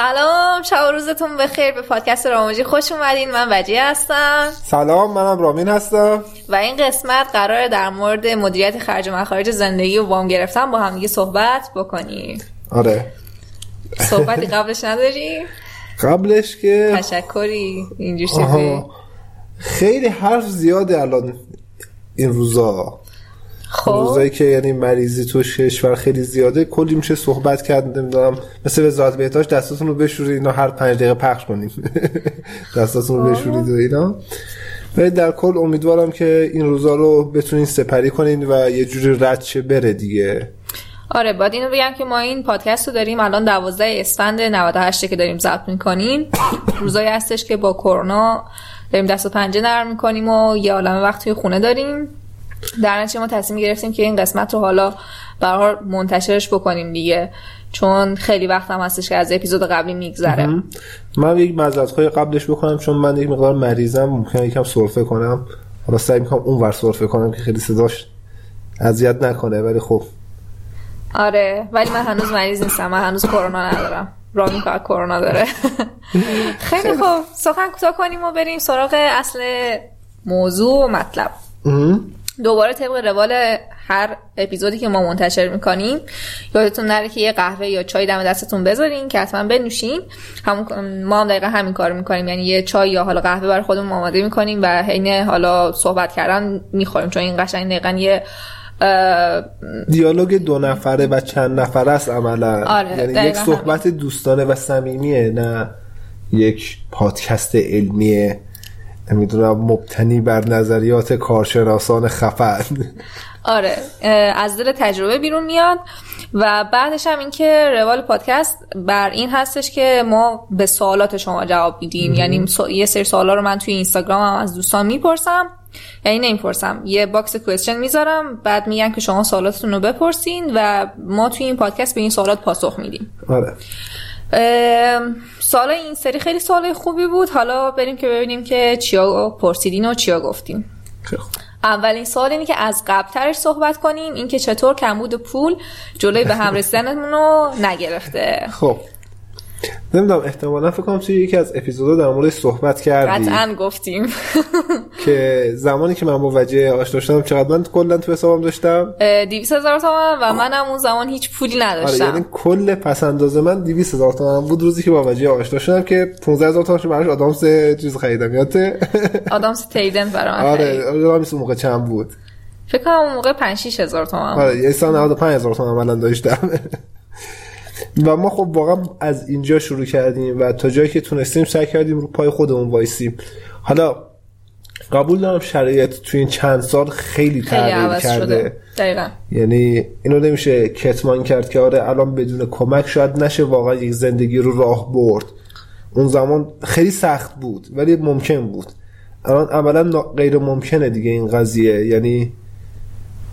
سلام شب و روزتون بخیر. به پادکست راموجی خوش اومدین. من وجیه هستم. سلام منم رامین هستم. و این قسمت قرار در مورد مدیریت خرج و مخارج زندگی و وام گرفتن با هم دیگه صحبت بکنیم. آره. صحبتی قبلش نداری؟ قبلش که تشکری. اینجور. خیلی حرف زیاده الان این روزا. روزایی که یعنی مریضی تو کشور خیلی زیاده کلی میشه صحبت کرد نمی‌دونم مثل وزارت بهداشت دستاتون رو بشورید اینا هر پنج دقیقه پخش کنیم. دستاتون رو بشورید و اینا. ولی در کل امیدوارم که این روزا رو بتونین سپری کنین و یه جوری رد شه بره دیگه. آره باید اینو بگم که ما این پادکست رو داریم الان 12 اسفند 98 که داریم ضبط می‌کنیم. روزایی هستش که با کرونا داریم دست و پنجه نرم می‌کنیم و یه عالم وقت توی خونه داریم. در نتیجه ما تصمیم گرفتیم که این قسمت رو حالا برای منتشرش بکنیم دیگه. چون خیلی وقت هم هستش که از اپیزود قبلی میگذره. من یک مزد قبلش بکنم چون من یک مقدار مریضم ممکنه یکم سرفه کنم. حالا سعی می‌کنم اون ور سرفه کنم که خیلی صداش اذیت نکنه ولی خب. آره ولی من هنوز مریض نیستم. من هنوز کرونا ندارم. رامین کار کرونا داره. خیلی خوب. سخن کوتاه کنیم و بریم سراغ اصل موضوع و مطلب. دوباره طبق روال هر اپیزودی که ما منتشر می‌کنیم یادتون نره که یه قهوه یا چای دم دستتون بذارین که حتما بنوشین. همون ما هم دقیقا همین کار می‌کنیم. یعنی یه چای یا حالا قهوه برای خودمون آماده می‌کنیم و حین حالا صحبت کردن می‌خوریم چون این قشنگ دقیقا یه دیالوگ دو نفره و چند نفره است عملا. آره، یعنی یک صحبت دوستانه و صمیمیه نه یک پادکست علمیه. نمی‌دونم مبتنی بر نظریات کارشناسان خفن. آره از دل تجربه بیرون میاد و بعدش هم اینکه روال پادکست بر این هستش که ما به سوالات شما جواب میدیم. یعنی یه سری سوالا رو من توی اینستاگرام هم از دوستان می‌پرسم. یعنی نمی‌پرسم یه box question می‌ذارم بعد میگن که شما سوالاتتون رو بپرسین و ما توی این پادکست به این سوالات پاسخ میدیم. آره. سوال این سری خیلی سوال خوبی بود. حالا بریم که ببینیم که چیا پرسیدین و چیا گفتیم. اولین سوال اینه که از قبلترش صحبت کنیم. اینکه چطور کمبود پول جلوی به هم رسیدنمون رو نگرفته. خب. نمی‌دونم احتمالا فکر کنم توی یکی از اپیزودا در مورد صحبت کردی. قطعا گفتیم. که زمانی که من با وجه آشنا شدم چقدر من کلا تو حسابم داشتم؟ 200 هزار تومن و منم اون زمان هیچ پولی نداشتم. آره یعنی کل پس انداز من 200 هزار تومن بود روزی که با وجه آشنا شدم که 15 هزار تومنش براش آدامس چیز خریدم یادته آدامس تیدن برام آره آره موقع چند بود؟ فکر کنم اون موقع 5 6 هزار تومن آره یه سال 95 هزار تومن من داشتم. و ما خب واقعا از اینجا شروع کردیم و تا جایی که تونستیم سعی کردیم رو پای خودمون وایسیم. حالا قبول دارم شرایط توی این چند سال خیلی تغییر کرده. دقیقا. یعنی اینو نمیشه کتمان کرد که آره الان بدون کمک شاید نشه واقعا یک زندگی رو راه برد. اون زمان خیلی سخت بود ولی ممکن بود. الان عملا غیر ممکنه دیگه این قضیه. یعنی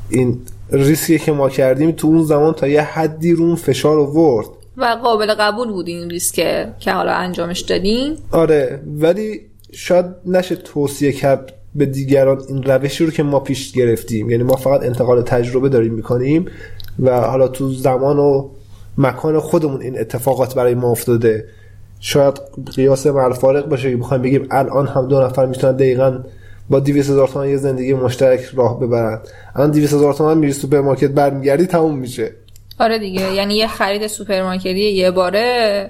این ریسکی که ما کردیم تو اون زمان تا یه حدی رو اون فشار آورد. و قابل قبول بود این ریسک که حالا انجامش دادیم. آره ولی شاید نشه توصیه کرد به دیگران این روشی رو که ما پیش گرفتیم. یعنی ما فقط انتقال تجربه داریم می‌کنیم و حالا تو زمان و مکان خودمون این اتفاقات برای ما افتاده. شاید قیاس مع باشه که بخوایم بگیم الان هم دو نفر می‌تونن دقیقا با 200 هزار تومان یه زندگی مشترک راه ببرن الان 200 هزار تومان میری سوپرمارکت برمیگردی تموم میشه. آره دیگه یعنی یه خرید سوپرمارکتی یه باره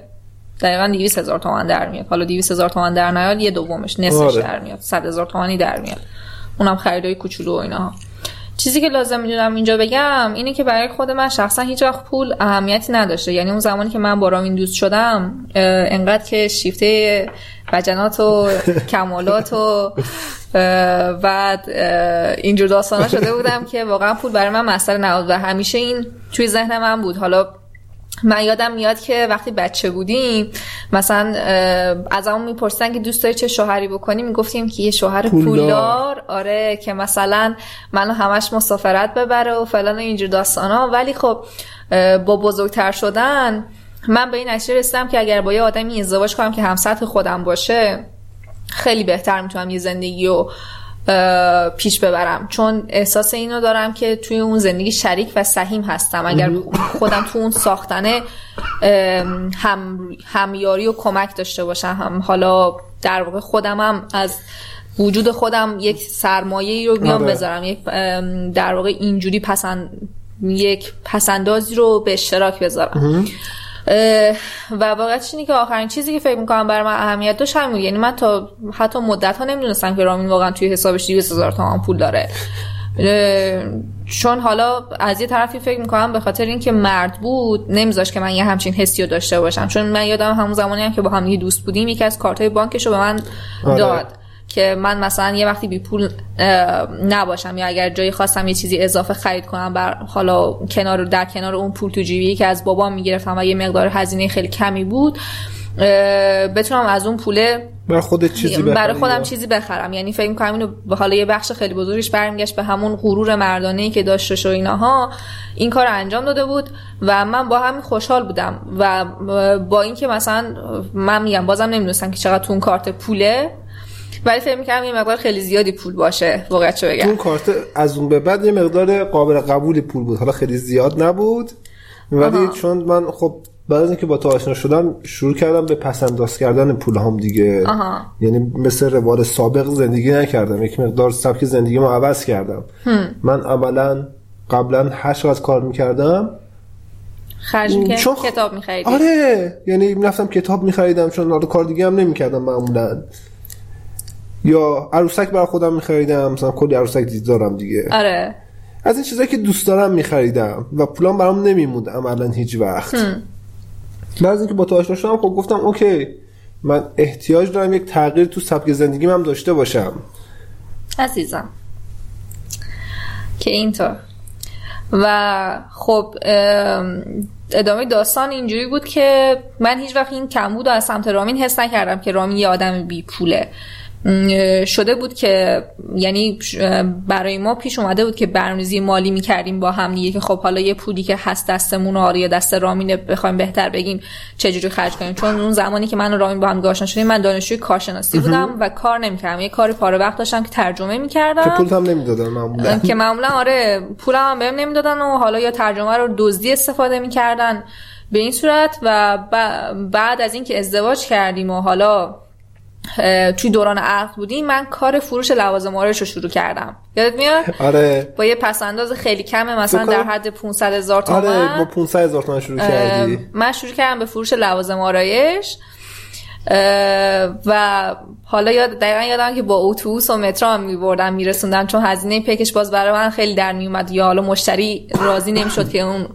دقیقا 200 هزار تومان در میاد. حالا 200 هزار تومان در نیاد یه دومش نصفش آره. در میاد. 100 هزار تومانی در میاد. اونم خریدای کوچولو و اینا چیزی که لازم می‌دونم اینجا بگم اینه که برای خود من شخصا هیچ وقت پول اهمیتی نداشته. یعنی اون زمانی که من با رامین دوست شدم انقدر که شیفته وجنات و کمالات و بعد اینجور داستانا شده بودم که واقعا پول برای من مسئله نبود و همیشه این توی ذهن من بود. حالا من یادم میاد که وقتی بچه بودیم مثلا از همون می‌پرسن که دوست داری چه شوهری بکنی می‌گفتیم که یه شوهر پولدار. آره که مثلا منو همش مسافرت ببره و فلان اینجور داستانا. ولی خب با بزرگتر شدن من به این نتیجه رسیدم که اگر با یه آدمی ازدواج کنم که هم سطح خودم باشه خیلی بهتر می‌تونم یه زندگی و پیش ببرم. چون احساس اینو دارم که توی اون زندگی شریک و سهیم هستم. اگر خودم تو اون ساختنه هم همیاری و کمک داشته باشم. هم حالا در واقع خودم هم از وجود خودم یک سرمایه رو میام آره. بذارم. یک در واقع اینجوری پسند یک پسندازی رو به اشتراک بذارم. و واقعا اینه که آخرین چیزی که فکر می‌کنم برای من اهمیت داشت همین یعنی من تا حتی مدت ها نمی‌دونستم که رامین واقعا توی حسابش 200 هزار تومان پول داره. چون حالا از یه طرفی فکر می‌کنم به خاطر اینکه مرد بود نمیذاش که من یه همچین حسی رو داشته باشم. چون من یادم همون زمانی هم که با هم دوست بودیم یکی از کارت های بانکش رو به من آره. داد. که من مثلا یه وقتی بی پول نباشم یا اگر جایی خواستم یه چیزی اضافه خرید کنم بر حالا کنار در کنار اون پول تو جیبی که از بابام می‌گرفتم و یه مقدار هزینه خیلی کمی بود بتونم از اون پوله برای خودت چیزی بخرم برای خودم چیزی بخرم. یعنی فکر کنم اینو به حالا یه بخش خیلی بزرگش برمیگشت به همون غرور مردانه که داشتش و ایناها. این کار انجام داده بود و من با همین خوشحال بودم و با اینکه مثلا من میگم بازم نمی‌دونستم که چقدر تو اون کارت پوله. ولی فکر می‌کردم یه مقدار خیلی زیادی پول باشه واقعا چه بگم. اون کارت از اون به بعد یه مقدار قابل قبولی پول بود. حالا خیلی زیاد نبود ولی چون من خب بعد از اینکه با تو آشنا شدم شروع کردم به پسنداز کردن پول هم دیگه. آها. یعنی مثل روال سابق زندگی نکردم. یک مقدار سبک زندگی ما عوض کردم. من عملا قبلا هشت از کار می‌کردم. خرج چون کتاب میخریدی؟ آره. یعنی رفتم کتاب میخریدم چون کار دیگه هم نمی‌کردم معمولا. یا عروسک برای خودم میخریدم مثلا کلی عروسک دید دارم دیگه. آره. از این چیزایی که دوست دارم میخریدم و پولام برام نمیموند عملا هیچ وقت. بعد اینکه با تو آشنا شدم خب گفتم اوکی من احتیاج دارم یک تغییر تو سبک زندگیم هم داشته باشم. عزیزم. که اینطور. و خب ادامه داستان اینجوری بود که من هیچ وقت این کمبود از سمت رامین حس نکردم که رامین یه آدم بی پوله شده بود که یعنی برای ما پیش اومده بود که برنامه‌ریزی مالی می‌کردیم با هم دیگه که خب حالا یه پولی که هست دستمون آره یا دست رامینه بخوایم بهتر بگیم چجوری خرج کنیم. چون اون زمانی که من و رامین با هم آشنا شدیم من دانشجوی کارشناسی بودم و کار نمی‌کردم. یه کار پاره وقت داشتم که ترجمه می‌کردم. که پول هم نمی‌دادن معمولا. که معمولا آره پولم هم بهم نمی‌دادن و حالا یا ترجمه رو دزدی استفاده می‌کردن. به این صورت و بعد از اینکه ازدواج کردیم و حالا توی دوران عقد بودیم من کار فروش لوازم آرایش رو شروع کردم. یادت میاد؟ آره. با یه پسنداز خیلی کمه مثلا در حد 500 هزار تومان آره با 500 هزار تومان شروع کردی. من شروع کردم به فروش لوازم آرایش. و حالا یاد دقیقا یادم که با اتوبوس و مترو هم میبردم میرسوندم چون هزینه پیکش باز برای من خیلی در میومد یا حالا مشتری راضی نمی‌شد که اون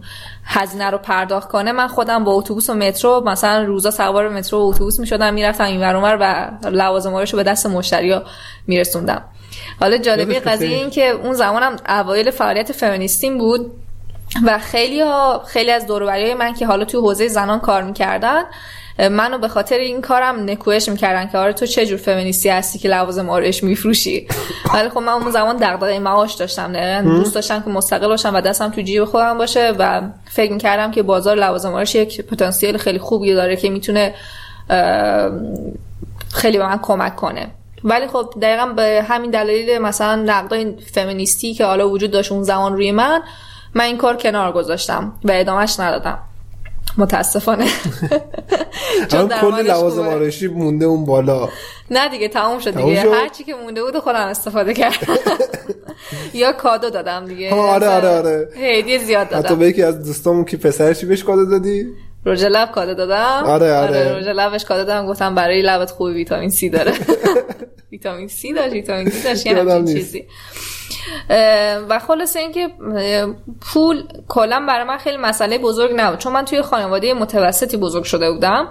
هزینه رو پرداخت کنه من خودم با اتوبوس و مترو مثلا روزا سوار مترو و اتوبوس می‌شدم می‌رفتم این ور و لوازم رو به دست مشتری میرسوندم. حالا جالبی قضیه این که اون زمانم اوایل فعالیت فمینیستیم بود و خیلی ها خیلی از دوروبری من که حالا توی حوزه زنان کار می‌کردن منو به خاطر این کارم نکوهش می‌کردن که آره تو چه جور فمینیستی هستی که لوازم آرایش میفروشی. ولی خب من اون زمان دغدغه معاش داشتم. نه دوست داشتم که مستقل باشم و دستم تو جیب خودم باشه و فکر می‌کردم که بازار لوازم آرایش یک پتانسیل خیلی خوبی داره که می‌تونه خیلی به من کمک کنه. ولی خب دقیقا به همین دلیل مثلا نقدای فمینیستی که حالا وجود داشت اون زمان روی من من این کار کنار گذاشتم و ادامهش ندادم. متاسفانه. چون کل لوازم آرایشی مونده اون بالا. نه دیگه تموم شد دیگه. هر چی که مونده بود خودم استفاده کردم. یا کادو دادم دیگه. آره آره آره. هدیه زیاد دادم. حتی به یکی از دوستامون که پسرشی بهش کادو دادی؟ رژ لب کادو دادم. آره آره, آره. رژ لبش کادو دادم. گفتم برای لبت خوبی ویتامین سی داره. ویتامین سی داشت ویتامین سی داشت یه چیزی. و خلاصه اینکه پول کلا برای من خیلی مسئله بزرگ نبود. چون من توی خانواده متوسطی بزرگ شده بودم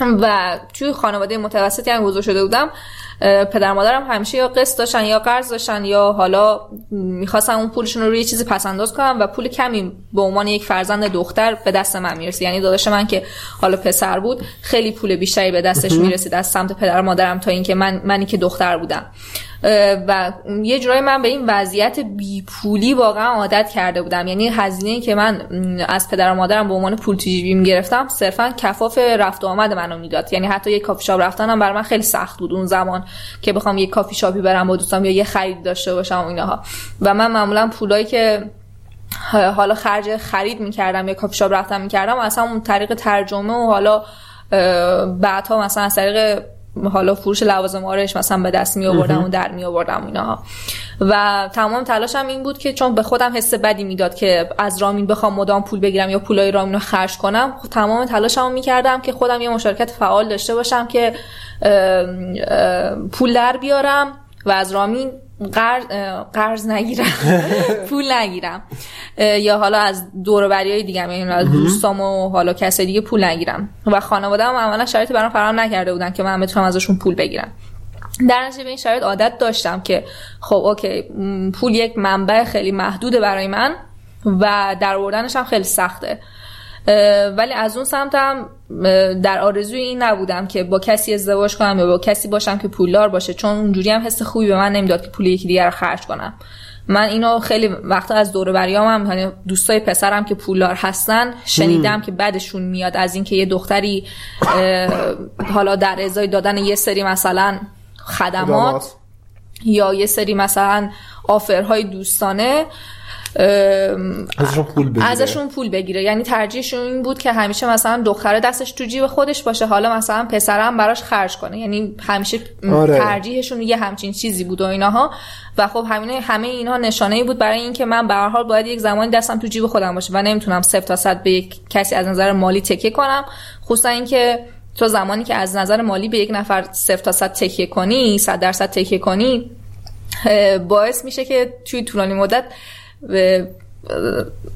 و توی خانواده متوسطی هم بزرگ شده بودم پدر مادرم همیشه یا قسط داشتن یا قرض داشتن یا حالا می‌خواستن اون پولشون رو روی چیزی پس انداز کنم و پول کمی به عنوان یک فرزند دختر به دست من می‌رسید. یعنی داداش من که حالا پسر بود خیلی پول بیشتری به دستش می‌رسید از سمت پدر مادرم تا اینکه من منی که دختر بودم. و یه جورایی من به این وضعیت بیپولی واقعا عادت کرده بودم. یعنی هزینه که من از پدر و مادرم به عنوان پول تجیبی می‌گرفتم صرفا کفاف رفت و آمد منو می‌داد یعنی حتی یه کافی شاپ رفتنم برای من خیلی سخت بود اون زمان که بخوام یه کافی شاپی برم با دوستام یا یه خرید داشته باشم و اینها و من معمولا پولایی که حالا خرج خرید می‌کردم یا کافی شاپ رفتم می‌کردم و اصلا اون طریق ترجمه و حالا بعدها مثلا از طریق حالا فروش لوازم آرایش مثلا به دست می آوردم و در می آوردم اینها و تمام تلاشم این بود که چون به خودم حس بدی می‌داد که از رامین بخوام مدام پول بگیرم یا پولای رامین رو خرج کنم خب تمام تلاشمو می‌کردم که خودم یه مشارکت فعال داشته باشم که پول در بیارم و از رامین قرض نگیرم پول نگیرم. یا حالا از دور های دیگه یعنی از دوستام و حالا کسی دیگه پول نگیرم. و خانواده هم عملا شرایطی برام فراهم نکرده بودن که من بتونم ازشون پول بگیرم. در نتیجه به این شرایط عادت داشتم که خب اوکی پول یک منبع خیلی محدوده برای من و در آوردنش هم خیلی سخته. ولی از اون سمتم در آرزوی این نبودم که با کسی ازدواج کنم یا با کسی باشم که پولدار باشه چون اونجوری هم حس خوبی به من نمی‌داد که پول یکی دیگر رو خرج کنم. من اینو خیلی وقتا از دور بریام هم یعنی دوستای پسرم که پولدار هستن شنیدم که بعدشون میاد. از اینکه یه دختری حالا در ازای دادن یه سری مثلا خدمات یا یه سری مثلا آفرهای دوستانه ازشون پول بگیره. ازشون پول بگیره. یعنی ترجیحشون این بود که همیشه مثلا دختره دستش تو جیب خودش باشه حالا مثلا پسرم براش خرج کنه. یعنی همیشه آره. ترجیحشون یه همچین چیزی بود و اینها و خب همینه همه اینها نشانه ای بود برای اینکه من به هر حال باید یک زمانی دستم تو جیب خودم باشه و نمی‌تونم صفر تا صد به یک کسی از نظر مالی تکیه کنم. خصوصا اینکه تو زمانی که از نظر مالی به یک نفر صفر تا صد تکیه کنی صد درصد تکیه کنی باعث میشه که توی طولانی مدت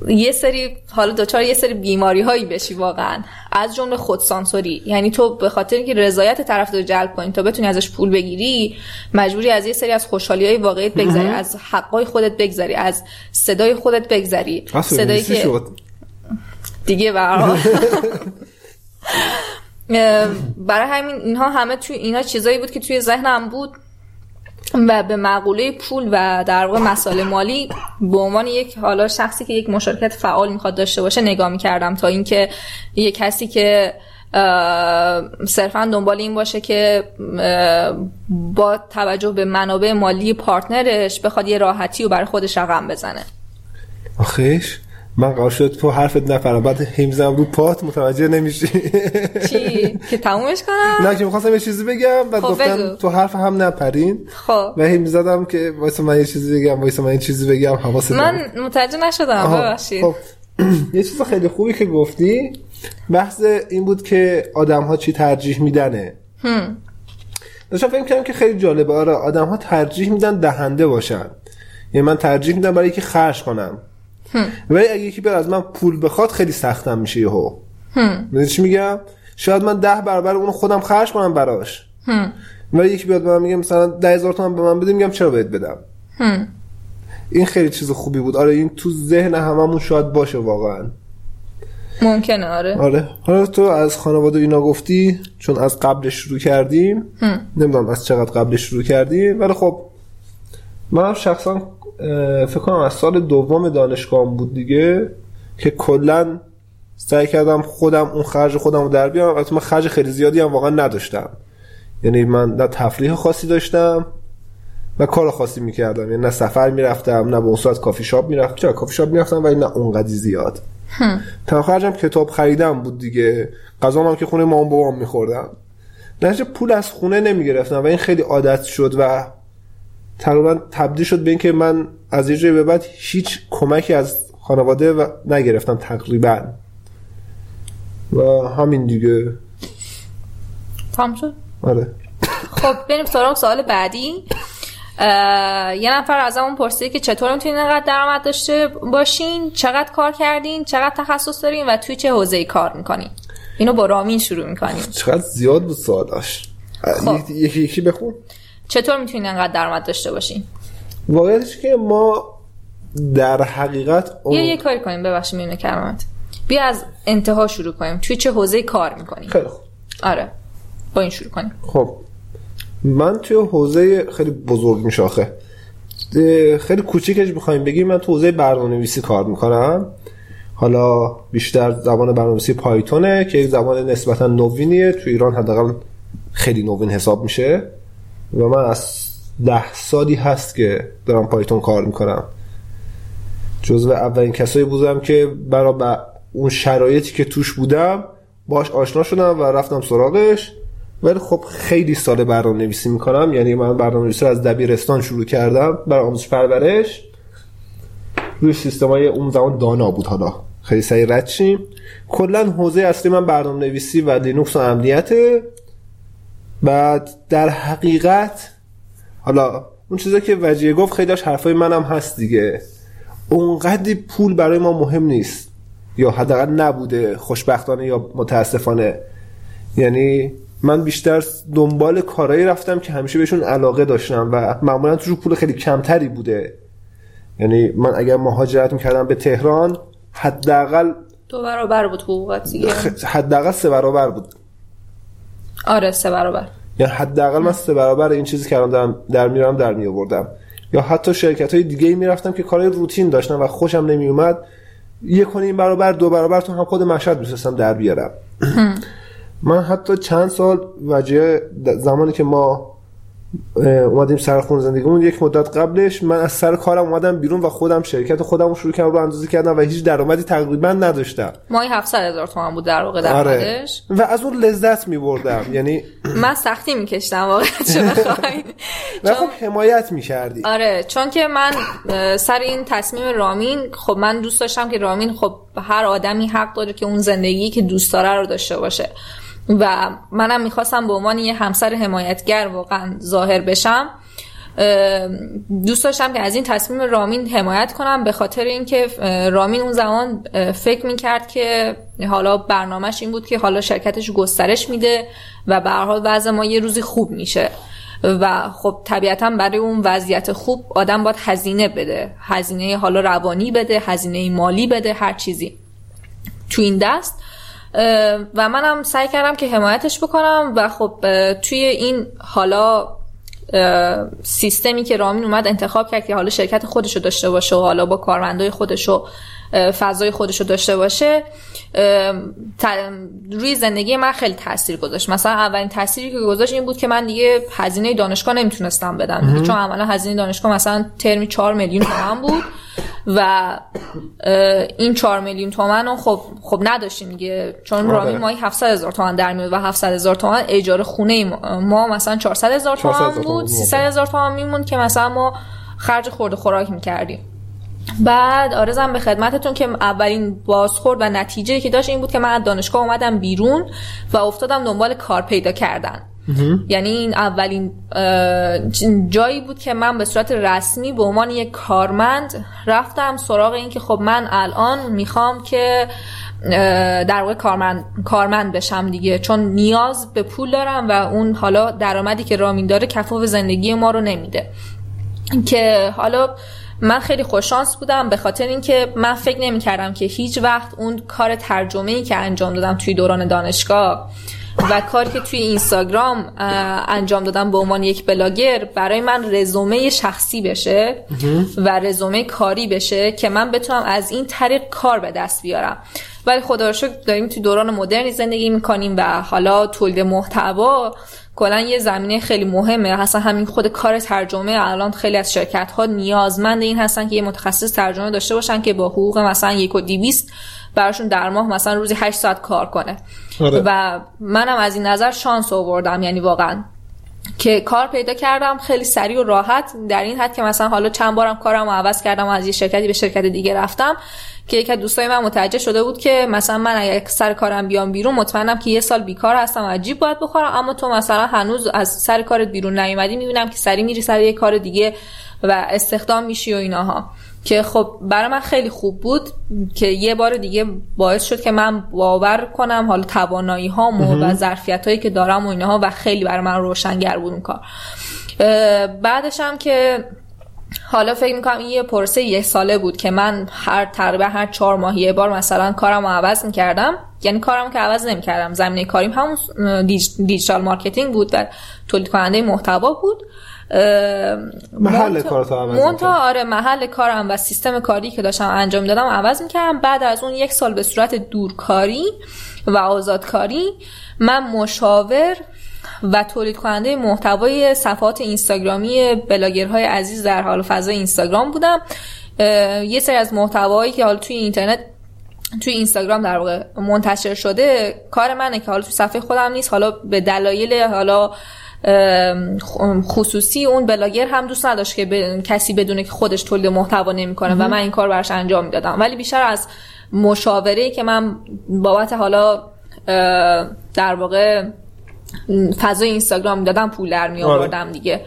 یه سری حالا دچار یه سری بیماری هایی بشی واقعا. از جمله خودسانسوری یعنی تو به خاطر اینکه رضایت طرف رو جلب کنی تا بتونی ازش پول بگیری مجبوری از یه سری از خوشحالی های واقعیت بگذری از حقای خودت بگذری از صدای خودت بگذری. صدایی که دیگه برای همین اینها همه توی اینا چیزایی بود که توی ذهنم بود و به مقوله پول و در واقع مسائل مالی به عنوان یک حالا شخصی که یک مشارکت فعال می‌خواد داشته باشه نگاه می‌کردم تا اینکه یک کسی که صرفا دنبال این باشه که با توجه به منابع مالی پارتنرش بخواد یه راحتی و برای خودش رقم بزنه. آخیش؟ من قرار شد تو حرفت نفرم بعد همزم رو پات متوجه نمیشی. چی؟ که تمومش کنم؟ نه که می‌خواستم یه چیزی بگم بعد خب گفتم تو حرف هم نپرین. خب. و هم زدم که وایسا من یه چیزی بگم وایسا من یه چیزی بگم حواست من متوجه نشدم ببخشید. خب. یه چیز خیلی خوبی که گفتی بحث این بود که آدم ها چی ترجیح میدنه. داشتم فکر کنم که خیلی جالبه. آره آدم ها ترجیح میدن دهنده باشن. یعنی من ترجیح میدم برای که خرج کنم. ولی اگه یکی بیاد از من پول بخواد خیلی سختم میشه یهو. می‌دونی چی میگم؟ شاید من ده برابر اونو خودم خرج کنم براش. ولی یکی بیاد به من میگه مثلا ده هزار تومن به من بده میگم چرا بهت بدم؟ این خیلی چیز خوبی بود. آره این تو ذهن هممون شاید باشه واقعا. ممکنه آره. آره. حالا تو از خانواده اینا گفتی چون از قبل شروع کردیم. نمی‌دونم از چقدر قبل شروع کردیم ولی خب من شخصا فکر کنم از سال دوم دانشگاه بود دیگه که کلا سعی کردم خودم اون خرج خودم رو در بیارم. البته من خرج خیلی زیادی هم واقعا نداشتم. یعنی من نه تفریح خاصی داشتم و کار خاصی می‌کردم. یعنی نه سفر می‌رفتم نه به اون صورت کافی شاپ می‌رفتم. چرا کافی شاپ می‌رفتم ولی نه اونقدر زیاد. تنها خرجم کتاب خریدم بود دیگه. غذا هم که خونه مام بابام میخوردم. نتیجه پول از خونه نمی‌گرفتم و این خیلی عادت شد و تقریبا تبدیل شد به اینکه من از یه جایی به بعد هیچ کمکی از خانواده و نگرفتم تقریبا. و همین دیگه. تام شد؟ آره. خب بریم سراغ سوال بعدی. یه نفر از همون پرسید که چطور می‌تونین اینقدر درآمد داشته باشین؟ چقدر کار کردین؟ چقدر تخصص دارین؟ و توی چه حوزه‌ای کار می‌کنین؟ اینو با رامین شروع می‌کنیم. چقدر زیاد بود سوالاش خب. یکی یکی بخون. چطور می‌تونین انقدر درآمد داشته باشین؟ واقعیتش که ما در حقیقت اون... یه یه کاری کنیم ببخشید میونه کرامت بیا از انتها شروع کنیم. توی چه حوزه کار می‌کنیم خیلی خوب. آره. با این شروع کنیم. خب. من توی حوزه خیلی بزرگ میشاخه. خیلی کوچیکش بخوایم بگیم. من تو حوزه برنامه‌نویسی کار می‌کنم. حالا بیشتر زبان برنامه‌نویسی پایتونه که یک زبان نسبتا نوینیه. تو ایران حداقل خیلی نوین حساب میشه. و من از ده سالی هست که دارم پایتون کار می‌کنم. جزو اولین کسایی بودم که برای اون شرایطی که توش بودم باش آشنا شدم و رفتم سراغش. ولی خب خیلی سال برنامه نویسی می‌کنم. یعنی من برنامه نویسی از دبیرستان شروع کردم برای آموزش پرورش. روی سیستم های اون زمان دانا بود حالا. خیلی سریع رد شیم. کلا حوزه اصلی من برنامه نویسی و لینوکس و امنیته. بعد در حقیقت حالا اون چیزا که وجیه گفت خیلی داشت حرفای منم هست دیگه. اونقدی پول برای ما مهم نیست. یا حداقل نبوده خوشبختانه یا متاسفانه. یعنی من بیشتر دنبال کارایی رفتم که همیشه بهشون علاقه داشتم و معمولا توش پول خیلی کمتری بوده. یعنی من اگر مهاجرت می‌کردم به تهران حداقل دو برابر بود حقوقت دیگه. حداقل سه برابر بود. آره سه برابر. یعنی حداقل من سه برابر این چیزی که الان در میرم در می آوردم یا حتی شرکت های دیگه می‌رفتم که کارهای روتین داشتم و خوشم نمی اومد یک این برابر دو برابر تو هم خود مشهد می‌تونستم در بیارم. من حتی چند سال وجه زمانی که ما اومدیم سر خون زندگیمون. یک مدت قبلش من از سر کارم اومدم بیرون و خودم شرکت خودم رو شروع کردم رو اندازه کردم و هیچ درآمدی تقریبا نداشتم. ماهی 700 هزار تومان بود در واقع در آره. و از اون لذت می بردم یعنی من سختی میکشتم واقعا چه و خب حمایت می‌کردی. آره چون که من سر این تصمیم رامین خب من دوست داشتم که رامین خب هر آدمی حق داره که اون زندگی که دوست داره رو داشته باشه. و منم می‌خواستم به عنوان یه همسر حمایتگر واقعا ظاهر بشم دوست داشتم که از این تصمیم رامین حمایت کنم به خاطر اینکه رامین اون زمان فکر می‌کرد که حالا برنامهش این بود که حالا شرکتش گسترش میده و به هر حال وضع ما یه روزی خوب میشه. و خب طبیعتا برای اون وضعیت خوب آدم باید هزینه بده. هزینه حالا روانی بده هزینه مالی بده هر چیزی. تو این دست و منم سعی کردم که حمایتش بکنم و خب توی این حالا سیستمی که رامین اومد انتخاب کرد که حالا شرکت خودشو داشته باشه و حالا با کارمندای خودشو فضای خودشو داشته باشه روی زندگی من خیلی تاثیر گذاشت. مثلا اولین تاثیری که گذاشت این بود که من دیگه هزینه دانشگاه نمی‌تونستم بدم. چون عملا هزینه دانشگاه مثلا ترمی 4 میلیون تومن بود و این 4 میلیون تومن رو خب خب نداشتیم دیگه. چون آره. رامین ماهی 700 هزار تومن در میاد و 700 هزار تومن اجاره خونه ما مثلا 400 هزار تومن بود 300 هزار تومن میمون که مثلا ما خرج خورده خوراک می‌کردیم. بعد آرزم به خدمتتون که اولین بازخورد و نتیجه که داشت این بود که من از دانشگاه اومدم بیرون و افتادم دنبال کار پیدا کردن. یعنی این اولین جایی بود که من به صورت رسمی به عنوان یک کارمند رفتم سراغ این که خب من الان می‌خوام که در واقع کارمند, کارمند بشم دیگه. چون نیاز به پول دارم و اون حالا درآمدی که رامین داره کفاف زندگی ما رو نمیده. که حالا من خیلی خوششانس بودم به خاطر اینکه من فکر نمی کردم که هیچ وقت اون کار ترجمه ای که انجام دادم توی دوران دانشگاه و کاری که توی اینستاگرام انجام دادم به عنوان یک بلاگر برای من رزومه شخصی بشه و رزومه کاری بشه که من بتونم از این طریق کار به دست بیارم. ولی خدا رو داریم توی دوران مدرنی زندگی می‌کنیم و حالا تولید محتوا کلا یه زمینه خیلی مهمه. اصلا همین خود کار ترجمه الان خیلی از شرکت ها نیازمند این هستن که یه متخصص ترجمه داشته باشن که با حقوق مثلا یک و دیویست براشون در ماه مثلا روزی 8 ساعت کار کنه. آره. و منم از این نظر شانس آوردم. یعنی واقعا که کار پیدا کردم خیلی سریع و راحت در این حد که مثلا حالا چند بارم کارم رو عوض کردم و از یه شرکتی به شرکت دیگه رفتم که یک از دوستای من متوجه شده بود که مثلا من اگه سر کارم بیام بیرون مطمئنم که یه سال بیکار هستم عجیب باید بخورم اما تو مثلا هنوز از سر کارت بیرون نیومدی می‌بینم که سری میری سر یه کار دیگه و استخدام میشی و ایناها. که خب برای من خیلی خوب بود که یه بار دیگه باعث شد که من باور کنم حالا توانایی هامو و ظرفیت هایی که دارم و اینها و خیلی برای من روشنگر بود اون کار. بعدش هم که حالا فکر می‌کنم این یه پروسه یه ساله بود که من هر تقریبا هر چهار ماه یه بار مثلا کارم رو عوض می‌کردم. یعنی کارم که عوض نمی‌کردم. زمینه کاریم همون digital marketing بود و تولید کننده محتوا بود. محل کارت عوض آره محل کارم و سیستم کاری که داشتم انجام دادم عوض می‌کردم. بعد از اون یک سال به صورت دورکاری و آزادکاری من مشاور و تولید کننده محتوای صفحات اینستاگرامی بلاگرهای عزیز در حال فضای اینستاگرام بودم. یه سری از محتوایی که حالا توی اینترنت توی اینستاگرام در واقع منتشر شده کار منه که حالا توی صفحه خودم نیست. حالا به دلایل حالا خصوصی اون بلاگر هم دوست نداشت که کسی بدونه که خودش تولید محتوا نمی‌کنه و من این کار براش انجام می‌دادم. ولی بیشتر از مشاوره که من بابت حالا در واقع فضای اینستاگرام دادم پول در می آوردم آره. دیگه.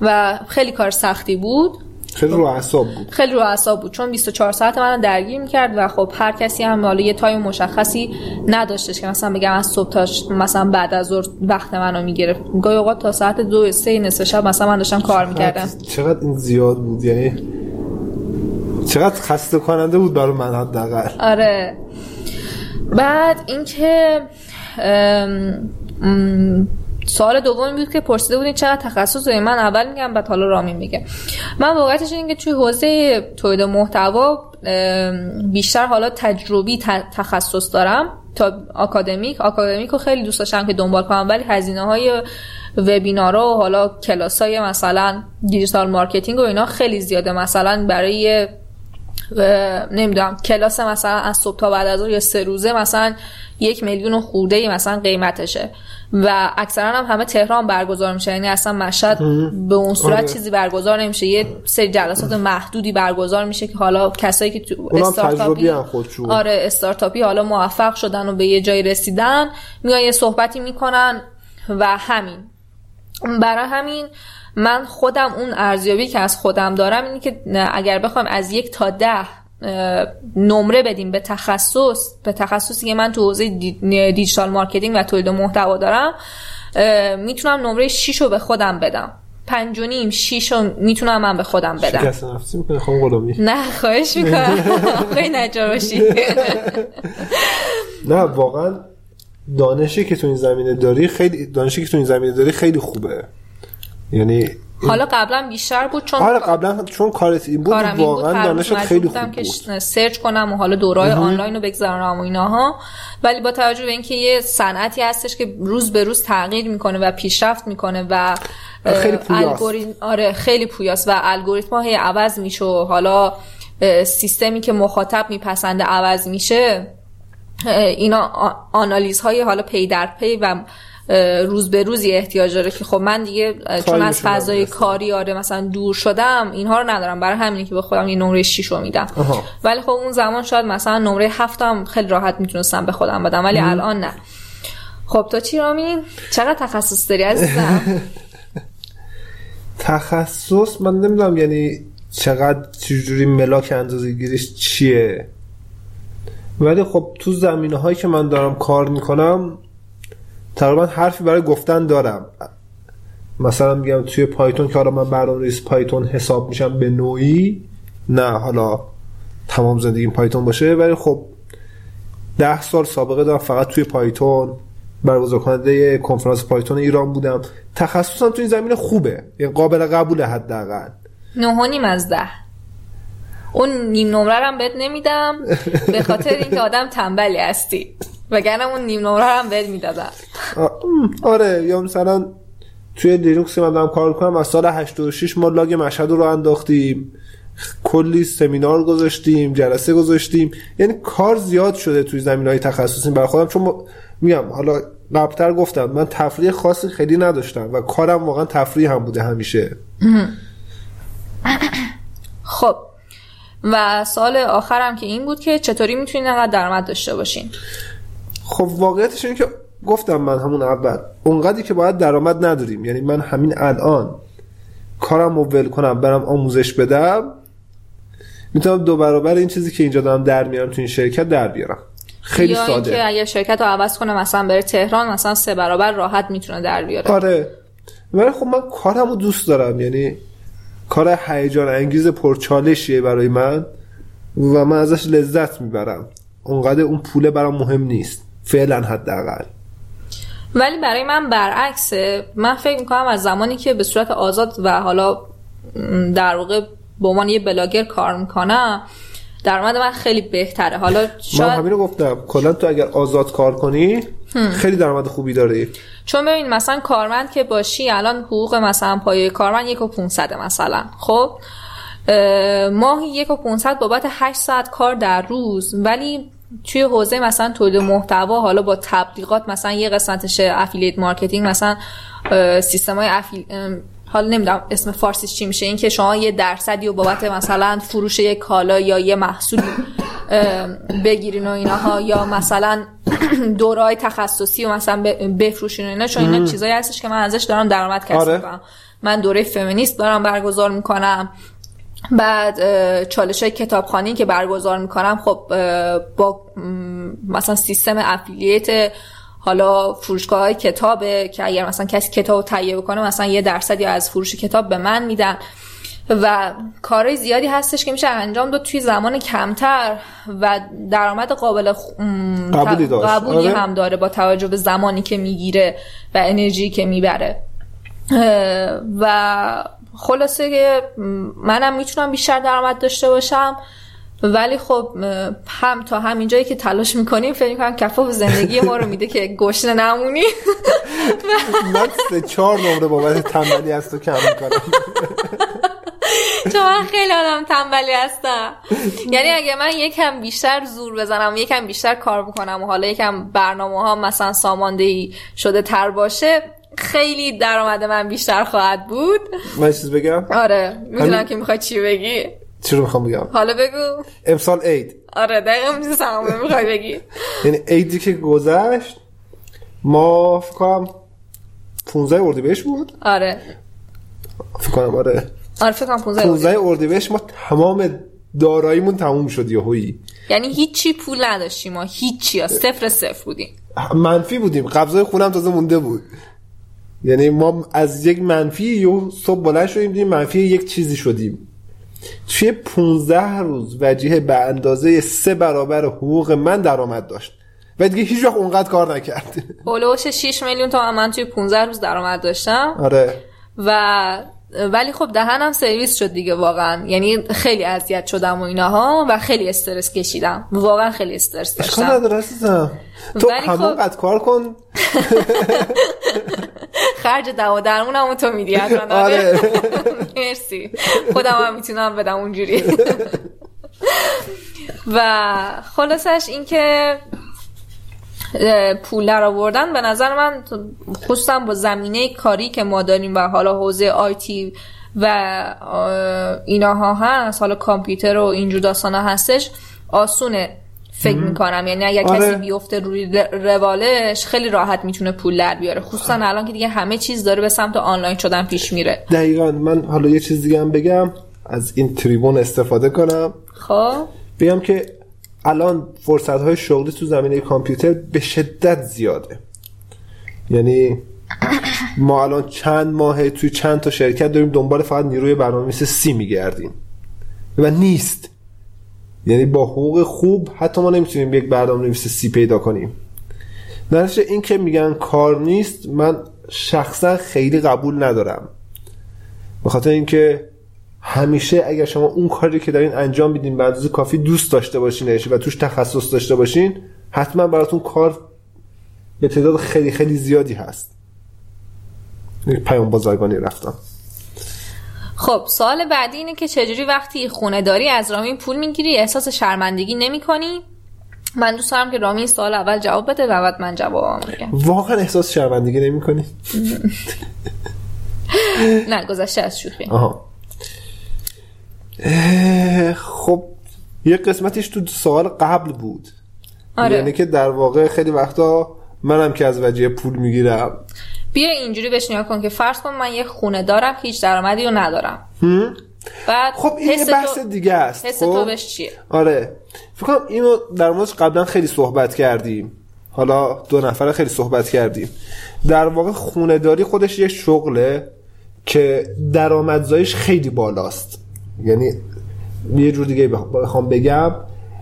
و خیلی کار سختی بود. خیلی رو اعصاب بود. خیلی رو اعصاب بود. چون 24 ساعت من درگیر می‌کرد و خب هر کسی هم حالا یه time مشخصی نداشتش که مثلا بگم از صبح تا مثلا بعد از ظهر وقت منو می‌گرفت. گاهی اوقات تا ساعت دو سه نصف شب مثلا من داشتم کار می‌کردم. چقدر این زیاد بود؟ یعنی چقدر خسته کننده بود برای من حداقل. آره. بعد اینکه سوال دوم بود که پرسیده بودین چقدر تخصص داریم من؟ اول میگم بعد حالا رامین میگه. من واقعیتش اینه که توی حوزه تولید محتوا بیشتر حالا تجربی تخصص دارم. تا آکادمیک آکادمیک رو خیلی دوست داشتم که دنبال کنم ولی هزینه های وبینارا و حالا کلاس های مثلا digital marketing و اینا خیلی زیاده. مثلا برای نمی‌دونم کلاس مثلا از صبح تا بعد از یا سه روزه مثلا یک میلیون خورده مثلا قیمتشه. و اکثرا هم همه تهران برگزار میشه یعنی اصلا مشهد به اون صورت آره. چیزی برگزار نمیشه. یه سری جلسات محدودی برگزار میشه که حالا کسایی که تو استارتاپی آره استارتاپی حالا موفق شدن و به یه جای رسیدن میان یه صحبتی می‌کنن و همین. برای همین من خودم اون ارزیابی که از خودم دارم اینه که اگر بخوام از یک تا ده نمره بدیم به تخصص به تخصصی که من تو حوزه digital marketing و تولید محتوا دارم می‌تونم نمره 6 رو به خودم بدم. پنج و نیم شیش رو می‌تونم من به خودم بدم. نه خواهش می‌کنم. خیلی نجار باشی نه واقعا دانشی که تو این زمینه داری خیلی دانشی که تو این زمینه داری خیلی خوبه. یعنی حالا قبلا بیشتر بود چون حالا آره، قبلا چون کارت این بود واقعا دانش خیلی خوب بود. که سرچ کنم و حالا دورای آنلاین رو بگذارم و ایناها. ولی با توجه به اینکه یه صنعتی هستش که روز به روز تغییر می‌کنه و پیشرفت می‌کنه و خیلی الگوریتم آره خیلی پویاست و الگوریتم هی عوض میشه و حالا سیستمی که مخاطب میپسنده عوض میشه اینا آنالیز های حالا پی در پی و روز به روزی احتیاج داره که خب من دیگه چون از فضای کاری آره مثلا دور شدم اینها رو ندارم. برای همینی که به خودم یه نمره 6 رو میدم. ولی خب اون زمان شاید مثلا نمره 7 هم خیلی راحت می‌تونستم به خودم بدم ولی الان نه. خب تو چی رامین چقدر تخصص داری عزیزم؟ تخصص من نمی‌دونم یعنی چقدر چجوری ملاک اندازه گیریش چیه. ولی خب تو زمینه هایی که من دارم کار می‌کنم تقریبا حرفی برای گفتن دارم. مثلا میگم توی پایتون که حالا من برنامه ریس پایتون حساب میشم به نوعی. نه حالا تمام زندگی پایتون باشه. ولی خب ده سال سابقه دارم فقط توی پایتون. برگزار کننده کنفرانس پایتون ایران بودم. تخصصم توی این زمینه خوبه. یعنی قابل قبوله حداقل. نه نیم از ده. اون نیم نمره هم بهت نمیدم. به خاطر اینکه آدم تنبلی هستی. وگرنه اون نیم نمره هم بهت می‌دادن آره یا مثلا توی لینوکس من دارم کار کنم از سال 86 ما لاگ مشهد رو انداختیم. کلی سمینار گذاشتیم جلسه گذاشتیم. یعنی کار زیاد شده توی زمین های تخصصی. برای خودم چون میگم حالا قبلتر گفتم من تفریح خاصی خیلی نداشتم و کارم واقعا تفریح هم بوده همیشه. خب و سال آخرم که این بود که چطوری می‌تونین انقدر درآمد داشته باشین؟ خب واقعیتش اینه که گفتم من همون اول اونقدری که باید درآمد نداریم. یعنی من همین الان کارم رو ول کنم برم آموزش بدم می‌تونم دو برابر این چیزی که اینجا دارم در میارم تو این شرکت در بیارم. خیلی یا ساده. یا اگه شرکت رو عوض کنه مثلا بره تهران مثلا سه برابر راحت می‌تونه در بیاره. آره. ولی خب من کارم رو دوست دارم. یعنی کار هیجان انگیز پرچالشیه برای من و من ازش لذت می‌برم. اونقدر اون پوله برام مهم نیست. فعلا حداقل. ولی برای من برعکسه. من فکر می‌کنم از زمانی که به صورت آزاد و حالا در واقع به عنوان یه بلاگر کار می‌کنم درآمد من خیلی بهتره. حالا شاید من همین رو گفتم. کلا تو اگر آزاد کار کنی خیلی درآمد خوبی داری. چون ببین مثلا کارمند که باشی الان حقوق مثلا پایه کارمند یک و 500 مثلا. خب؟ ماهی یک و 500 بابت 8 ساعت کار در روز. ولی توی حوزه مثلا تولید محتوا حالا با تبلیغات مثلا یه قسمتش affiliate marketing مثلا سیستم های افیل... حالا نمی‌دونم اسم فارسیش چی میشه اینکه شما یه درصدی و بابت مثلا فروش یه کالا یا یه محصول بگیرین و اینها یا مثلا دورای تخصصی و مثلا بفروشین و اینا چون اینا چیزایی هستش که من ازش دارم درآمد کسب آره. من دوره فمینیست دارم برگزار می‌کنم. بعد چالش های کتابخانی که برگزار می‌کنم خب با مثلا سیستم افیلیت حالا فروشگاه های کتابه که اگر مثلا کسی کتاب تهیه بکنه مثلا یه درصدی از فروش کتاب به من میدن. و کارهای زیادی هستش که میشه انجام داد توی زمان کمتر و درآمد قابل قبولی, قبولی آره. هم داره با توجه به زمانی که می‌گیره و انرژی که می‌بره. و خلاصه که منم می‌تونم بیشتر درآمد داشته باشم. ولی خب هم تا همین جایی که تلاش می‌کنیم فکر می‌کنم کفاف زندگی ما رو میده که گشنه نمونی. من سه چهار نمره بابت تنبلی از تو کم می‌کنم. چون من خیلی آدم تنبلی هستم. یعنی اگه من یکم بیشتر زور بزنم یکم بیشتر کار بکنم و حالا یکم برنامه ها مثلا ساماندهی شده تر باشه خیلی درآمد من بیشتر خواهد بود. من چیز بگم؟ آره می‌دونم که می‌خوای چی بگی. چی رو می‌خوام بگم؟ حالا بگو. امسال عید. آره دقیقا می‌دونم می‌خوای بگی. یعنی عیدی که گذشت ما فکر کنم 15 اردیبهشت بود. آره. فکر کنم آره. آره فکر کنم 15 15 اردیبهشت ما تمام داراییمون تموم شد یهویی. یعنی هیچی پول نداشتیم ما هیچی ها صفر صفر بودیم. منفی بودیم. قبضای خونم تازه مونده بود. یعنی ما از یک منفی یو صبح بلند شدیم دیدیم منفی یک چیزی شدیم. توی 15 روز وجیه به اندازه سه برابر حقوق من درآمد داشت. و دیگه هیچ وقت اونقدر کار نکرد. هولوش 6 میلیون تا من توی 15 روز درآمد داشتم. آره. و ولی خب دهنم سرویس شد دیگه واقعا. یعنی خیلی اذیت شدم و اینها و خیلی استرس کشیدم. واقعا خیلی استرس داشتم نداره تو همون خب... کار کن. خرج دوا درمونم تو میدی آره. مرسی. خودم هم می‌تونم بدم اونجوری. و خلاصش این که پول در آوردن به نظر من خصوصا با زمینه کاری که ما داریم و حالا حوزه آیتی و ایناها هست حالا کامپیوتر و اینجور داستان هستش آسونه. فکر می‌کنم. یعنی اگر آره. کسی بیفته روی روالش خیلی راحت می‌تونه پول در بیاره. خصوصا الان که دیگه همه چیز داره به سمت آنلاین شدن پیش میره. دقیقا. من حالا یه چیز دیگه هم بگم. از این تریبون استفاده کنم. خب. بگم که الان فرصت های شغلی تو زمینه کامپیوتر به شدت زیاده. یعنی ما الان چند ماه توی چند تا شرکت داریم دنبال فقط نیروی برنامه‌نویس سی میگردیم. و نیست. یعنی با حقوق خوب حتی ما نمی‌تونیم یک برنامه نویس سی پیدا کنیم. نتیجه این که میگن کار نیست من شخصا خیلی قبول ندارم. به خاطر اینکه همیشه اگر شما اون کاری که دارین انجام میدین به اندازه کافی دوست داشته باشین و توش تخصص داشته باشین حتما براتون کار به تعداد خیلی خیلی زیادی هست. پیام بازرگانی رفتم خب سوال بعدی اینه که چجوری وقتی خونه داری از رامین پول می‌گیری احساس شرمندگی نمی کنی؟ من دوست دارم که رامین سوال اول جواب بده و بعد من جواب میگم واقعا احساس شرمندگی نمی کنی؟ نه گذشته از شوخی آها خب یه قسمتش تو سوال قبل بود آره. یعنی که در واقع خیلی وقتا منم که از وجه پول می‌گیرم بیا اینجوری بهش نگاه کن که فرض کن من یه خونه دارم هیچ درآمدی رو ندارم. بعد خب این یه بحث دیگه است حس خب؟ تو بهش چیه؟ آره. فکر کنم اینو در موردش قبلا خیلی صحبت کردیم. حالا دو نفر خیلی صحبت کردیم. در واقع خونه داری خودش یه شغله که درآمدزایش خیلی بالاست. یعنی یه جور دیگه بخوام بگم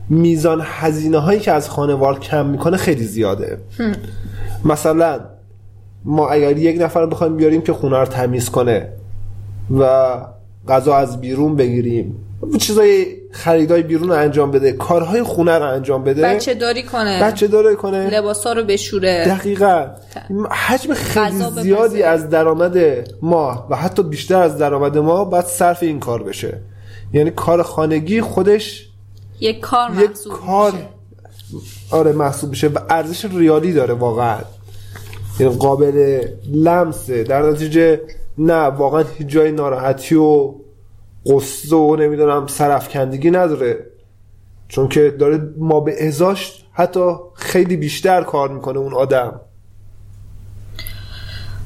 میزان هزینه هایی که از خانوار کم می‌کنه خیلی زیاده. مثلا ما اگر یک نفر بخوایم بیاریم که خونه رو تمیز کنه و غذا از بیرون بگیریم چیزای خریدای بیرون رو انجام بده کارهای خونه رو انجام بده بچه داری کنه بچه داری کنه لباسا رو بشوره. دقیقا. حجم خیلی زیادی از درآمد ما و حتی بیشتر از درآمد ما باید صرف این کار بشه. یعنی کار خانگی خودش یک کار یک کار آره محسوب میشه و ارزش ریالی داره واقعا. قابل لمسه. در نتیجه نه واقعا هیچ جای ناراحتی و قصه و نمی‌دونم سرفکندگی نداره. چون که داره ما به ازاش حتی خیلی بیشتر کار می‌کنه اون آدم.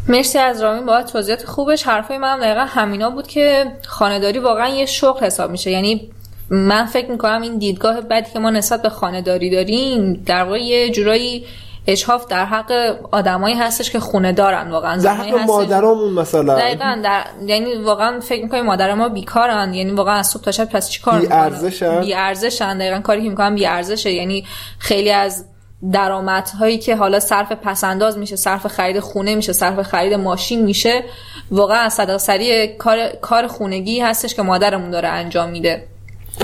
مرسی از رامین با توضیحات خوبش. حرفای منم دقیقا همینا بود که خانهداری واقعا یه شغل حساب میشه. یعنی من فکر می‌کنم این دیدگاه بدی که ما نسبت به خانهداری داریم در واقع یه جورایی اشهاف در حق آدمایی هستش که خونه دارن واقعا در حق مادرامون مثلا. دقیقا در... یعنی واقعا فکر می‌کنیم مادر ما بیکارن یعنی واقعا از صبح تا شب پس چیکار بی ارزشن بی ارزشن دقیقا کاری که می‌کنن بی ارزشه یعنی خیلی از درآمدهایی که حالا صرف پسنداز میشه صرف خرید خونه میشه صرف خرید ماشین میشه واقعا از صدق سری کار کار خونگی هستش که مادرمون داره انجام میده.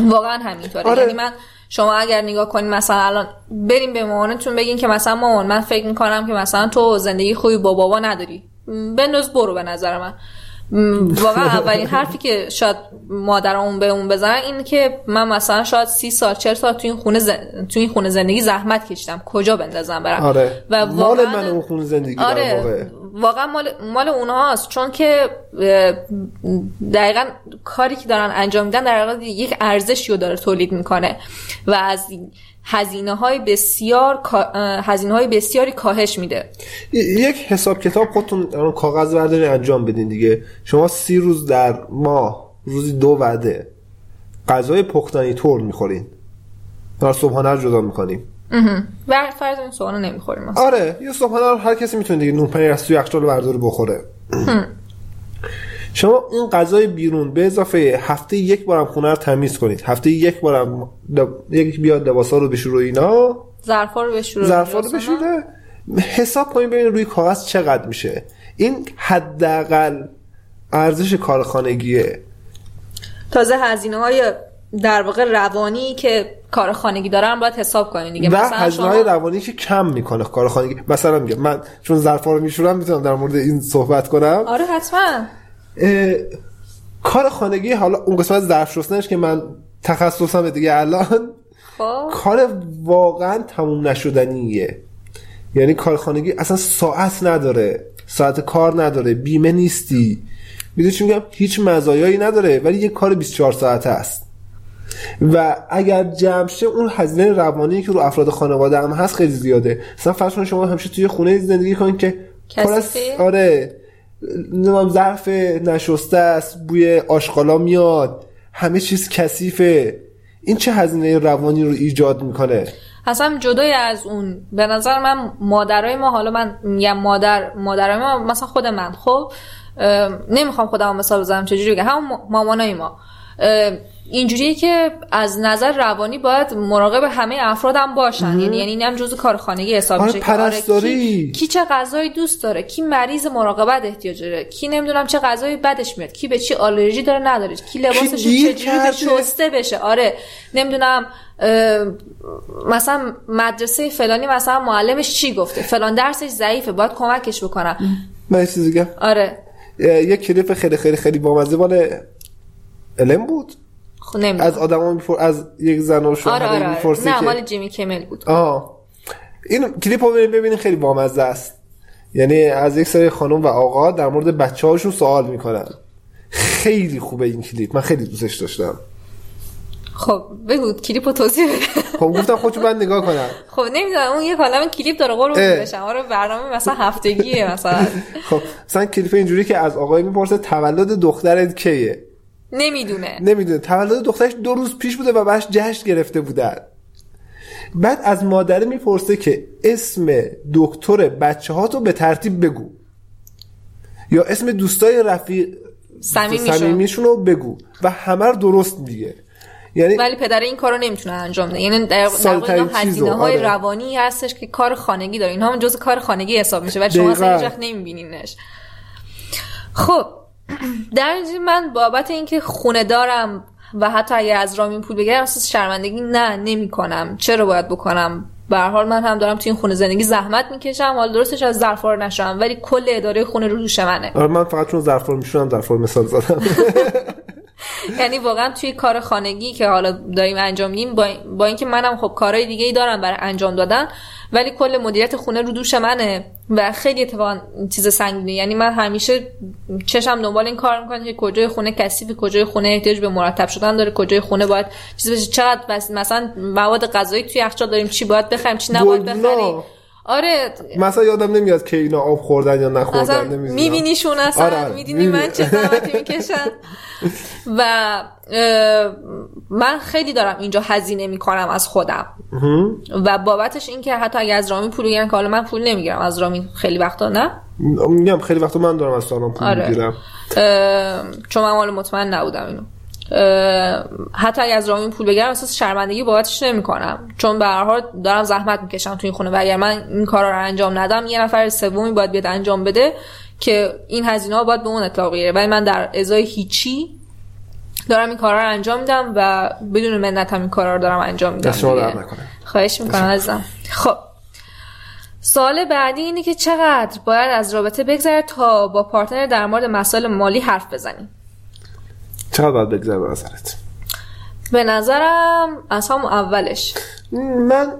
واقعا همینطوره. آره. یعنی من شما اگر نگاه کنید مثلا الان بریم به مامانتون بگین که مثلا مامان من فکر می‌کنم که مثلا تو زندگی خوبی با بابا نداری. بنداز برو به نظر من. واقعا اولین حرفی که شاید مادرمون به اون بزنن این که من مثلا شاید سی سال چهل سال تو این خونه تو این خونه زندگی زحمت کشیدم. کجا بندازم برم؟ آره. و مال من اون خونه زندگی آره. واقعا مال مال اونهاست. چون که دقیقا کاری که دارن انجام میدن در واقع یک ارزشی رو داره تولید می‌کنه. و از هزینه های بسیار هزینه های بسیاری کاهش میده. یک حساب کتاب خودتون کاغذ برداری انجام بدین دیگه. شما سی روز در ماه روزی دو وعده غذای پختنی طور می‌خورین. در صبحانه رو جدا می‌کنیم. و فرض این صبحانه نمی‌خوریم. آره یه صبحانه هر کسی می‌تونه دیگه نون پنیر از توی یخچال بخوره. شما این غذای بیرون به اضافه هفته یک بارم خونه رو تمیز کنید. هفته یک بارم یک بیاد لباسا رو بشور اینا. ظرفا رو بشوره ظرفا رو بشوره. حساب کنید ببینید روی کاغذ چقدر میشه. این حداقل ارزش کارخانگیه. تازه هزینه های در واقع روانی که کار خانگی دارن باید حساب کنید دیگه. مثلا هزینه های روانی که کم می‌کنه کار خانگی. مثلا میگه من چون ظرفا رو میشورم می‌تونم در مورد این صحبت کنم. آره حتما. کار خانگی حالا اون قسمت ظرف شستنش که من تخصصم دیگه الان خب. کار واقعا تموم نشدنیه. یعنی کار خانگی اصلا ساعت نداره ساعت کار نداره بیمه نیستی. می‌دونی چی میگم؟ هیچ مزایایی نداره ولی یه کار 24 ساعته است. و اگر جمع شه اون هزینه روانی که رو افراد خانواده هم هست خیلی زیاده. مثلا فرض شما همیشه توی خونه زندگی کنید که آره. نمام ظرف نشسته است بوی آشغالا میاد. همه چیز کثیفه. این چه هزینه روانی رو ایجاد می‌کنه؟ اصلا جدای از اون به نظر من مادرای ما حالا من میگم مادر مادرای ما مثلا خود من. خب نمی‌خوام خودم مثال بزنم چجوری بگم هم مامانای ما. اینجوریه که از نظر روانی باید مراقب همه افراد هم باشن یعنی یعنی اینم جزء کار خانگی حساب میشه آره کی, کی چه غذایی دوست داره کی مریض مراقبت احتیاج داره کی نمی‌دونم چه غذایی بدش میاد کی به چی آلرژی داره نداره کی لباسش چجوری شسته بشه. آره نمی‌دونم مثلا مدرسه فلانی مثلا معلمش چی گفته؟ فلان درسش ضعیفه باید کمکش بکنم من چیزی آره. یه کلیپ خیلی خیلی خیلی بامزه مال علم بود؟ خب از آدما میپر از یک زن و شوهر آره آره آره. نه مال جیمی کمل بود. آه این کلیپ رو ببینید خیلی بامزه است. یعنی از یک سری خانم و آقا در مورد بچه هاشون سوال می‌کنن. خیلی خوبه این کلیپ. من خیلی دوستش داشتم. خب بگو کلیپ رو توضیح بده. خب گفتم خودشو بعد نگاه کنم. خب نمی‌دونم اون یه کلمه کلیپ داره قربون بشم آره برنامه مثلا هفتگیه مثلا. خب مثلا کلیپ اینجوری که از آقای می‌پرسه تولد دخترت کیه؟ نمی‌دونه. نمی‌دونه. تولد دخترش دو روز پیش بوده و بهش جشن گرفته بودن. بعد از مادره می‌پرسه که اسم دکتر بچه ها تو به ترتیب بگو. یا اسم دوستای رفیق سمیمیشون رو بگو. و همه رو درست میگه. یعنی ولی پدر این کارو نمی‌تونه انجام بده. یعنی در واقع هزینه های آره. روانی هستش که کار خانگی داره. اینها هم جز کار خانگی حساب میشه. ولی شما اصلا هیچ نمیبینینش. خب. در من بابت اینکه خونه دارم و حتی اگر از رامین پول بگیرم اساس شرمندگی نه نمی‌کنم. چرا باید بکنم؟ به حال من هم دارم تو این خونه زندگی زحمت می‌کشم. حال درستش از ظرفا نشم ولی کل اداره خونه رو دوش منه. آره من فقط چون ظرفا میشونم ظرفا مثال زدم. یعنی واقعا توی کار خانگی که حالا داریم انجام میدیم با, اینکه منم خب کارهای دیگه ای دارم برای انجام دادن ولی کل مدیریت خونه رو دوش منه و خیلی اتفاقا چیز سنگینه. یعنی من همیشه چشم دنبال این کار می‌کنم که کجای خونه کثیف کجای خونه احتیاج به مرتب شدن داره کجای خونه باید چیز بشه. چقدر مثلا مواد غذایی توی یخچال داریم چی باید بخریم چی نباید بخریم؟ آره. مثلا یادم نمیاد که اینا آب خوردن یا نخوردن نمی‌دونم. میبینیشون اصلا آره, آره. میدینی من چه زحمتی می‌کشن و من خیلی دارم اینجا هزینه می‌کنم از خودم. و بابتش این که حتی اگه از رامی پول بگیرن که حالا من پول نمی‌گیرم. از رامی خیلی وقتا نه؟ میگم خیلی وقتا من دارم از سالم پول آره. می‌گیرم. چون من حالا مطمئن نبودم اینو. حتی اگه از رامین پول بگیرم اساس شرمندگی بابتش نمی‌کنم. چون به هر حال دارم زحمت می‌کشم تو این خونه و اگر من این کارا رو انجام ندم یه نفر سومی باید بیاد انجام بده که این هزینه ها باید به اون اطلاق بگیره ولی من در ازای هیچی دارم این کارا رو انجام میدم و بدون منت هم این کارا رو دارم انجام میدم خواهش می‌کنم ازم خب. سال بعدی اینه که چقدر باید از رابطه بگذره تا با پارتنر در مورد مسائل مالی حرف بزنیم؟ چقدر باید بگذره به نظرت به نظرم از هم اولش. من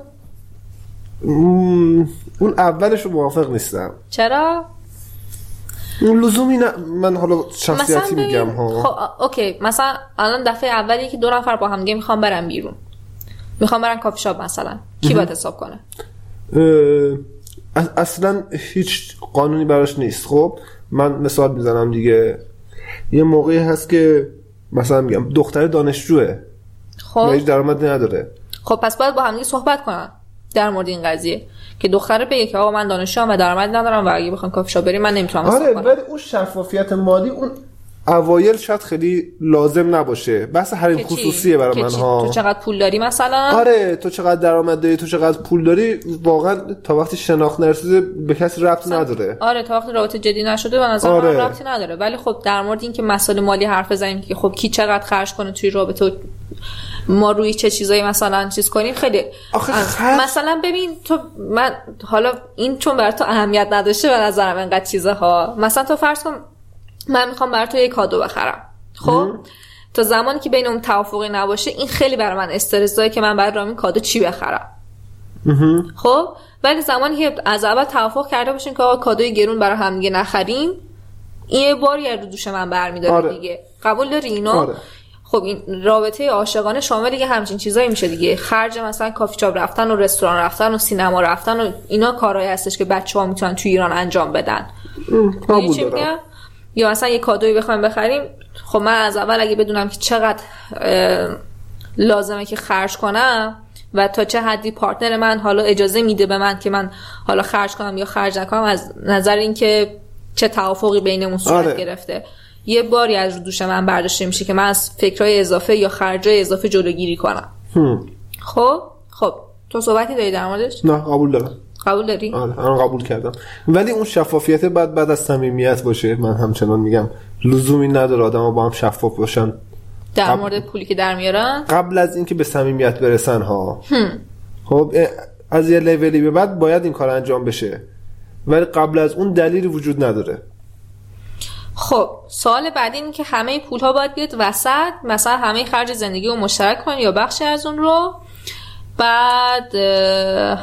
اون اولش رو موافق نیستم. چرا؟ لزومی نه من حالا شخصیتی میگم ها. خب اوکی مثلا الان دفعه اولی که دو نفر با هم می‌خوام برن بیرون. می‌خوام برن کافی شاپ مثلا. کی باید حساب کنه؟ اصلا هیچ قانونی براش نیست. خب من مثال می‌زنم دیگه. یه موقعی هست که مثلا میگم دختر دانشجوه. خب. هیچ درآمدی نداره. خب پس باید با هم صحبت کنن در مورد این قضیه که دختره بگه که آقا من دانشجوام و درآمد ندارم و اگه بخوام کافی شاپ بریم من نمی‌تونم آره ولی اون شفافیت مالی اون اوایل شاید خیلی لازم نباشه. بحث حریم خصوصیه برای من ها. تو چقدر پول داری مثلا؟ آره تو چقدر درآمد داری تو چقدر پول داری واقعا تا وقتی شناخت نرسیده به کسی ربط نداره. آره تا وقتی رابطه جدی نشده به نظر آره. من ربطی نداره. ولی خب در مورد اینکه مسائل مالی حرف بزنیم که خب کی چقدر خرج کنه توی رابطه ما روی چه چیزایی مثلا چیز کنیم خیلی مثلا ببین تو من حالا این چون بر تو اهمیت نداشته به نظرم انقدر چیزها. مثلا تو فرض کن من می‌خوام برای تو یه کادو بخرم. خب؟ تا زمانی که بین اون توافقی نباشه این خیلی برای من استرس داره که من برای رامین کادو چی بخرم. خب؟ ولی زمانی که از اول توافق کرده باشیم که آقا کادوی گرون برای هم دیگه نخریم این یه باری رو دوش من برمیداره آره. دیگه. قبول داری اینو؟ آره. خب این رابطه عاشقانه شامل دیگه همچین چیزایی میشه دیگه. خرج مثلا کافی چاپ رفتن و رستوران رفتن و سینما رفتن و اینا کارهایی هستش که بچه ها می‌تونن تو ایران انجام بدن. یا مثلا یه کادوی بخوایم بخریم خب من از اول اگه بدونم که چقدر لازمه که خرج کنم و تا چه حدی پارتنر من حالا اجازه میده به من که من حالا خرج کنم یا خرج نکنم از نظر اینکه چه توافقی بینمون صورت آره. گرفته. یه باری از رو دوش من برداشته میشه که من از فکرهای اضافه یا خرجای اضافه جلوگیری کنم. خب؟ خب. تو صحبتی داری در موردش؟ نه قبول دارم. قبول داری؟ آره الان قبول کردم. ولی اون شفافیت بعد بعد از صمیمیت باشه من همچنان میگم. لزومی نداره آدم با هم شفاف باشن. در مورد پولی که در میارن؟ قبل از اینکه به صمیمیت برسن ها. خب از یه لولی به بعد باید این کار انجام بشه. ولی قبل از اون دلیلی وجود نداره. خب سوال بعدی این که همه پول ها باید بیاد وسط مثلا همه خرج زندگی رو مشترک کنی یا بخشی از اون رو. بعد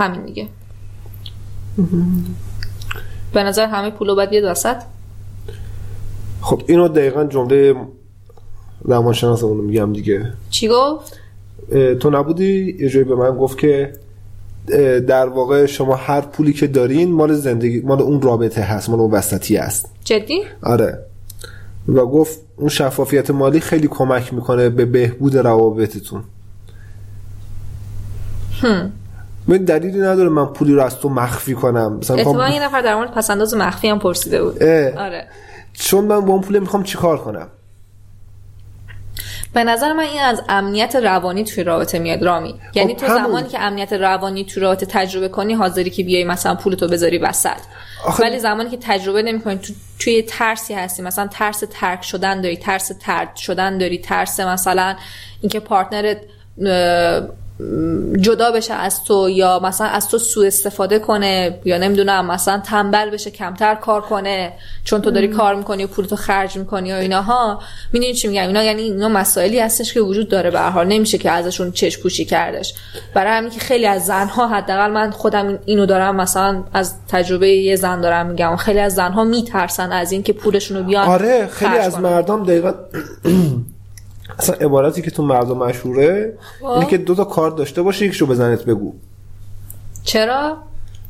همین دیگه. به نظر همه پول باید بیاد وسط خب اینو دقیقا جمله روانشناسمون میگم دیگه چی گفت؟ تو نبودی یه جایی به من گفت که در واقع شما هر پولی که دارین مال زندگی مال اون رابطه هست مال اون وسطی هست جدی؟ آره و گفت اون شفافیت مالی خیلی کمک می‌کنه به بهبود روابطتون هم. من دلیلی نداره من پولی رو از تو مخفی کنم. مثلا اتفاقا یه نفر در مورد پسنداز مخفی هم پرسیده بود. آره. چون من با اون پول می‌خوام چیکار کنم؟ به نظر من این از امنیت روانی توی رابطه میاد رامی. یعنی خب تو همون. زمانی که امنیت روانی توی رابطه تجربه کنی حاضری که بیای مثلا پولتو بذاری وسط. آخه- ولی زمانی که تجربه نمی‌کنی تو توی ترسی هستی. مثلا ترس ترک شدن داری ترس ترد شدن داری ترس مثلا اینکه پارتنرت جدا بشه از تو یا مثلا از تو سوء استفاده کنه یا نمی‌دونم مثلا تنبل بشه کمتر کار کنه چون تو داری کار می‌کنی و پولتو خرج می‌کنی و ایناها می‌دونی چی میگم؟ اینا یعنی اینا مسائلی هستش که وجود داره به هر حال. نمیشه که ازشون چشم پوشی کردش. برای همین که خیلی از زنها حداقل من خودم اینو دارم مثلا از تجربه یه زن دارم میگم. خیلی از زنها میترسن از اینکه پولشون رو بیان آره خیلی از. مردم دقیقا اصلا عبارتی که تو مردم مشهوره اینه که دو تا کارت داشته باشه یکشو بزنت بگو. چرا؟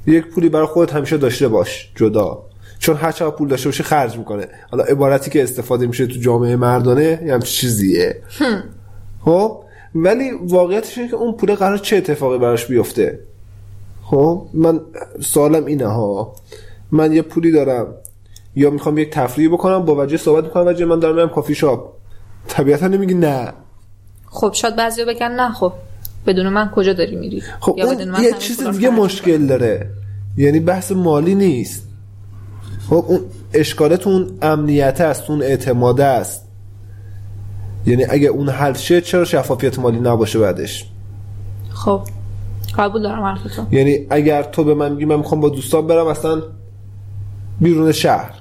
یک پولی برای خودت همیشه داشته باش جدا. چون هر چقدر پول داشته باشه خرج می‌کنه. حالا عبارتی که استفاده میشه تو جامعه مردانه یه همچین چیزیه. خب؟ ولی واقعیتش اینه که اون پول قرار چه اتفاقی براش بیفته. خب؟ من سوالم اینه ها. من یه پولی دارم. یا می‌خوام یک تفریحی بکنم با وجه صحبت می‌کنم وجه من دارم میرم کافی شاپ. طبیعتا نمیگی نه. خب شاید بعضیا بگن نه خب. بدون من کجا داری میری؟ خب یا اون بدون من یه چیز دیگه مشکل داره. یعنی بحث مالی نیست. خب اون اشکالت اون امنیت است اون اعتماده است. یعنی اگه اون حل شه چرا شفافیت مالی نباشه بعدش؟ خب قبول دارم حرفتو. یعنی اگر تو به من میگی من می‌خوام با دوستان برم اصلا بیرون شهر.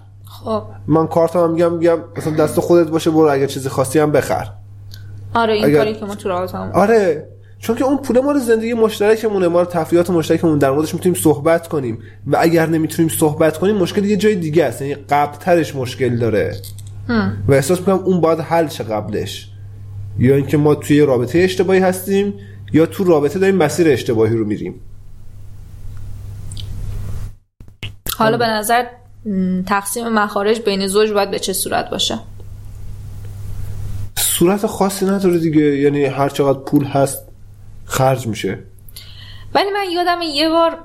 خب. من کارتم هم میگم میگم مثلا دست خودت باشه برو اگر چیزی خواستی هم بخر. آره این اگر- کاری که ما تو هم آره چون که اون پول مال زندگی مشترکمونه ما تفریحات مشترکمون در موردش می‌تونیم صحبت کنیم. و اگر نمی‌تونیم صحبت کنیم مشکل یه جای دیگه است یعنی قبل ترش مشکل داره. و احساس می‌کنم اون باید حل شه قبلش. یا اینکه ما توی رابطه اشتباهی هستیم یا تو رابطه داریم مسیر اشتباهی رو میریم. حالا به نظر تقسیم مخارج بین زوج باید به چه صورت باشه؟ صورت خاصی نداره دیگه. یعنی هر چقدر پول هست خرج میشه. ولی من یادم یه بار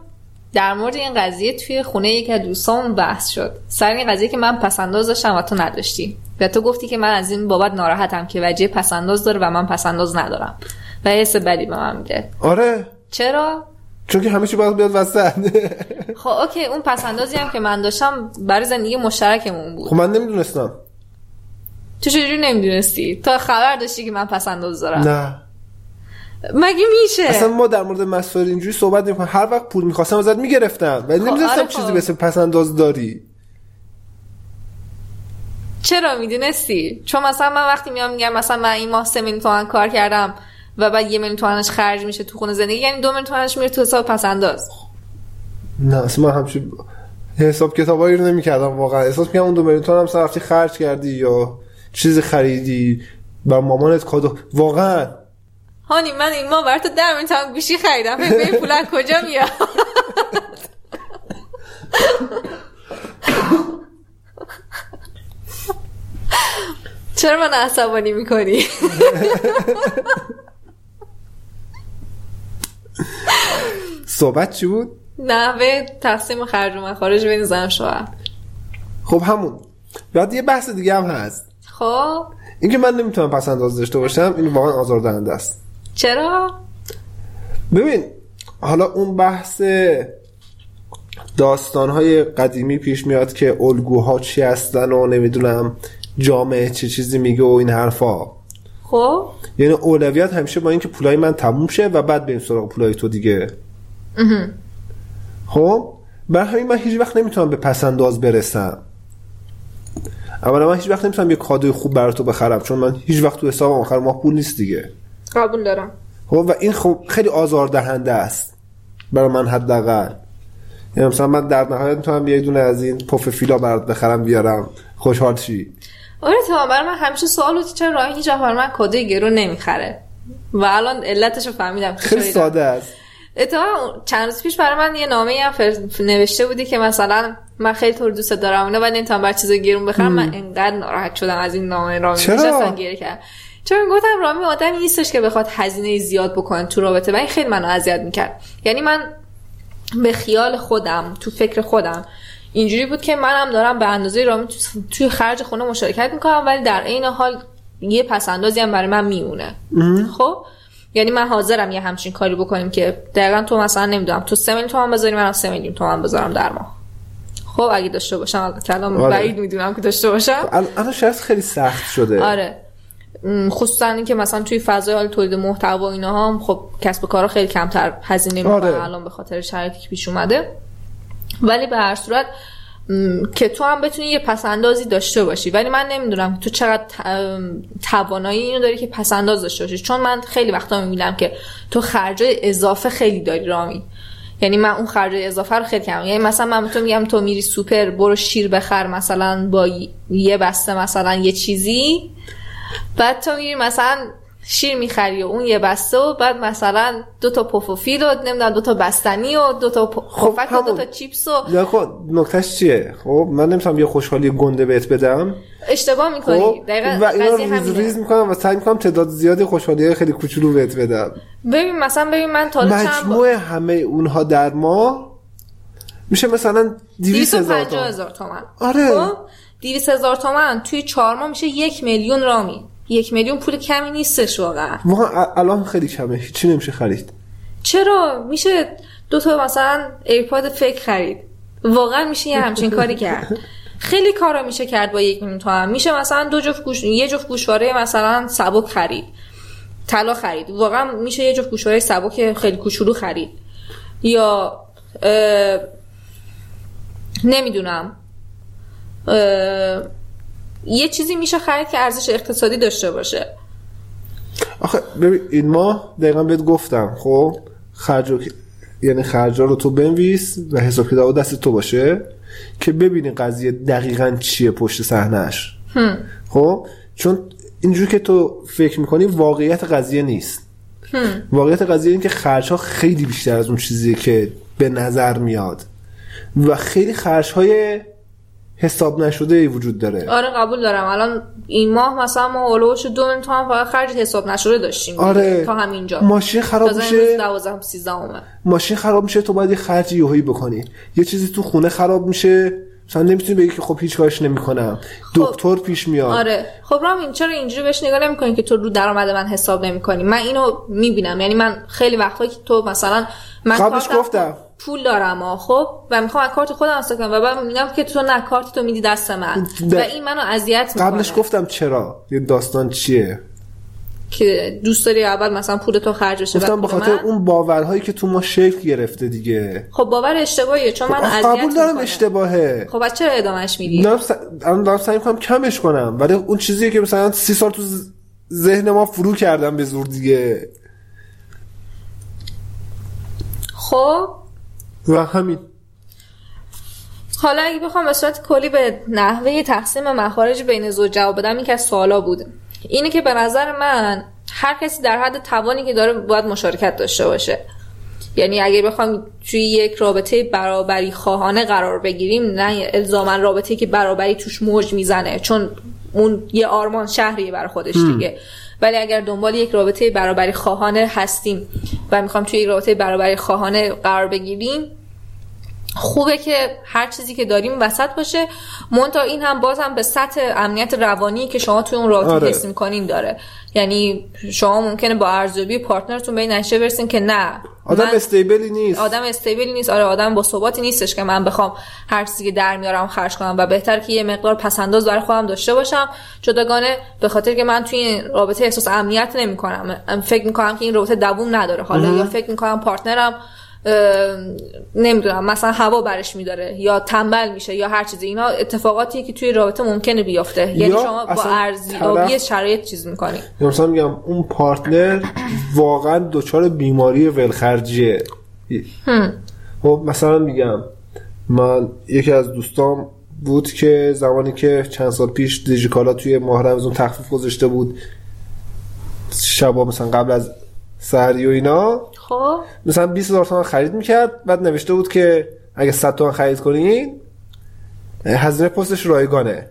در مورد این قضیه توی خونه یکی از دوستامون بحث شد. سر این قضیه که من پسنداز داشتم و تو نداشتی. و تو گفتی که من از این بابت ناراحتم که وجه پسنداز داره و من پسنداز ندارم. و حس بدی به من میده. آره. چرا؟ چون که همه چی باید بیاد وسط. خب اوکی اون پسندازی هم که من داشتم برای زندگی مشترکمون بود. خب من نمی‌دونستم. تو چجوری نمی‌دونستی؟ تا خبر داشتی که من پسنداز دارم. نه. مگه میشه؟ اصلا ما در مورد مسائل اینجوری صحبت نمی‌کنیم. هر وقت پول می‌خواستم ازت می‌گرفتم. ولی نمی‌دونستم آره چیزی خب. به اسم پسنداز داری. چرا می‌دونستی؟ چون مثلا من وقتی میام میگم مثلا من این ماه سه تومن کار کردم. و بعد یه میلیون تومنش خرج میشه تو خونه زندگی. یعنی دو میلیون تومنش میره تو حساب پسنداز نه اصلا من همچین حساب کتابایی رو نمی‌کردم واقعا. احساس می‌کنم اون دو میلیون تومن هم سر رفتی خرج کردی یا چیزی خریدی و مامانت کادو. واقعا. هانی من این برای تو ده میلیون تومن گوشی خریدم. فکر به این پول از کجا میاد. چرا من عصبانی می‌کنی؟ صحبت چی بود؟ نحوه تقسیم خرج و مخارج بین زن شوهر. خب همون. بعد یه بحث دیگه هم هست. خب. اینکه من نمی‌تونم پسنداز داشته باشم این واقعا آزاردهنده است. چرا؟ ببین حالا اون بحث داستانهای قدیمی پیش میاد که الگوها چی هستن و نمی‌دونم جامعه چه چیزی میگه و این حرفا. خب؟ یعنی اولویت همیشه با اینکه پولای من تموم شه و بعد بریم سراغ پولای تو دیگه. خب؟ برای همین من هیچ وقت نمی‌تونم به پسنداز برسم. اولا من هیچ وقت نمی‌تونم یه کادوی خوب برای تو بخرم چون من هیچ وقت تو حسابم آخر ماه پول نیست دیگه. قبول دارم. خب؟ و این خب خیلی آزاردهنده است برای من حداقل. یعنی مثلا من در نهایت می‌تونم یه دونه از این پف فیلا برات بخرم بیارم. خوشحال شی. آره تا برای من همیشه سوال بود چرا راهی هیچ برای من کدوی گرون نمی‌خره. و الان علتش رو فهمیدم خیلی ساده است. اتفاقا چند روز پیش برای من یه نامه هم فر- نوشته بودی که مثلا من خیلی تو دوست دارم اینا ولی نمی‌تونم بر چیز گرون بخرم. من انقدر ناراحت شدم از این نامه رامی چرا؟ گریه کردم. چون گفتم رامی آدمی نیستش که بخواد هزینه زیاد بکنه تو رابطه. و این خیلی منو اذیت می‌کرد. یعنی من به خیال خودم تو فکر خودم اینجوری بود که منم دارم به اندازه رامی تو- توی خرج خونه مشارکت می‌کنم ولی در عین حال یه پسندازی هم برای من میمونه. خب؟ یعنی من حاضرم یه همچین کاری بکنیم که دقیقا تو مثلا نمی‌دونم تو سه میلیون تومن بذاری منم سه میلیون تومن بذارم در ماه. خب؟ اگه داشته باشم الان آره. بعید می‌دونم که داشته باشم. ال- الان شاید خیلی سخت شده. آره. خصوصا اینکه مثلا توی فضای حال تولید محتوا اینا هم خب کسب کارا خیلی کمتر هزینه می‌کنن آره. الان به خاطر شرایطی که پیش اومده. ولی به هر صورت که تو هم بتونی یه پسندازی داشته باشی. ولی من نمی‌دونم تو چقدر توانایی اینو داری که پسنداز داشته باشی. چون من خیلی وقتا می‌بینم که تو خرجای اضافه خیلی داری رامی. یعنی من اون خرج اضافه رو خیلی کم. یعنی مثلا من تو میگم تو میری سوپر برو شیر بخر مثلا با یه بسته مثلا یه چیزی. بعد تو میری مثلا شیر می‌خری و اون یه بسته و بعد مثلا دو تا پوفوفیل و نمی‌دونم دو تا بستنی و دو تا پ- پفک و دو. تا چیپس و یا خب نکتهش چیه؟ خب من نمی‌تونم یه خوشحالی گنده بهت بدم. اشتباه می‌کنی. خب دقیقا و اینا قضیه ریز. ریز می‌کنم و سعی می‌کنم تعداد زیادی خوشحالی خیلی کوچولو بهت بدم. ببین مثلا ببین من تا چند مجموع همه اونها در ماه میشه مثلا 200 هزار 250 تومن. آره. خب 200 هزار تومن توی چهار ماه میشه یک میلیون رامی. یک میلیون پول کمی نیستش واقعا. واقعا ا- الان خیلی کمه. هیچی نمیشه خرید؟ چرا؟ میشه دو تا مثلا AirPod fake خرید. واقعا میشه یه همچین کاری کرد. خیلی کارا میشه کرد با یک میلیون تومن. میشه مثلا دو جفت گوش یه جفت گوشواره مثلا سبک خرید. طلا خرید. واقعا میشه یه جفت گوشواره سبک خیلی کوچولو خرید. یا اه، نمی‌دونم. اه، یه چیزی میشه خرید که ارزش اقتصادی داشته باشه. آخه ببین این ماه دقیقا بهت گفتم خب؟ خرج یعنی خرجا رو تو بنویس و حساب کتاب دست تو باشه که ببینی قضیه دقیقا چیه پشت صحنهش خب؟ چون اینجوری که تو فکر می‌کنی واقعیت قضیه نیست. واقعیت قضیه این که خرج ها خیلی بیشتر از اون چیزیه که به نظر میاد. و خیلی خرج های حساب نشده ای وجود داره. آره قبول دارم. الان این ماه مثلا ما اولوش دو میلیون تومن فقط خرج حساب نشده داشتیم. آره. تا همینجا. ماشین خراب میشه. امروز 12 13 ماشین خراب میشه تو باید یه خرج یهویی بکنی. یه چیزی تو خونه خراب میشه. مثلا نمی‌تونی بگی که خب هیچ کارش نمی‌کنم. دکتر پیش میاد. آره. خب رامین چرا اینجوری بهش نگاه نمی‌کنی که تو رو درآمد من حساب نمی‌کنی؟ من اینو می‌بینم. یعنی من خیلی وقتا که تو مثلا من قبلش گفتم. پول دارم ها خب؟ و می‌خوام از کارت خودم استفاده کنم و بعد میگم که تو نه کارت تو میدی دست من. و این منو اذیت می‌کنه. قبلش گفتم چرا؟ یه داستان چیه؟ که دوست داری اول مثلا پول تو خرج بشه گفتم بعد به پول خاطر من. اون باورهایی که تو ما شکل گرفته دیگه. خب باور اشتباهیه چون من آخه اذیت قبول دارم می‌کنه. اشتباهه. خب از چرا ادامهش میدی؟ دارم س... الان دارم سعی می‌کنم کمش کنم. ولی اون چیزیه که مثلا سی سال تو ذهن ما فرو کردم به زور دیگه. خب و همین. حالا اگه بخوام به صورت کلی به نحوه تقسیم مخارج بین زوج جواب بدم این که از سوالا بود اینه که به نظر من هر کسی در حد توانی که داره باید مشارکت داشته باشه. یعنی اگه بخوام توی یک رابطه برابری خواهانه قرار بگیریم نه الزاما رابطه که برابری توش موج می‌زنه چون اون یه آرمان شهریه برای خودش دیگه. ولی اگر دنبال یک رابطه برابری خواهانه هستیم و می‌خوام توی یک رابطه برابری خواهانه قرار بگیریم خوبه که هر چیزی که داریم وسط باشه. منتها این هم باز هم به سطح امنیت روانی که شما توی اون رابطه آره. حس می‌کنین داره. یعنی شما ممکنه با ارزیابی partner تون به این نتیجه برسین که نه. آدم stable ی نیست. آدم stable ی نیست. آره آدم با ثباتی نیستش که من بخوام هر چیزی که در میارم خرج کنم و بهتر که یه مقدار پس‌انداز برای خودم داشته باشم. جداگانه به خاطر که من توی این رابطه احساس امنیت نمی‌کنم. فکر می‌کنم که این رابطه دووم نداره حالا یا فکر می‌کنم partner م نمی‌دونم مثلا هوا برش میداره یا تنبل میشه یا هر چیزی اینا اتفاقاتی که توی رابطه ممکنه بیفته. یعنی شما با ارزیابی طرف- شرایط چیز می‌کنی. یا مثلا میگم اون پارتنر واقعا دچار بیماری ولخرجیه. خب مثلا میگم من یکی از دوستام بود که زمانی که چند سال پیش دیجیکالا توی ماه رمزون تخفیف گذاشته بود شبا مثلا قبل از سحری و اینا خب؟ مثلا 20 هزار تومن خرید می‌کرد بعد نوشته بود که اگه 100 تومن خرید کنین هزینه پستش رایگانه.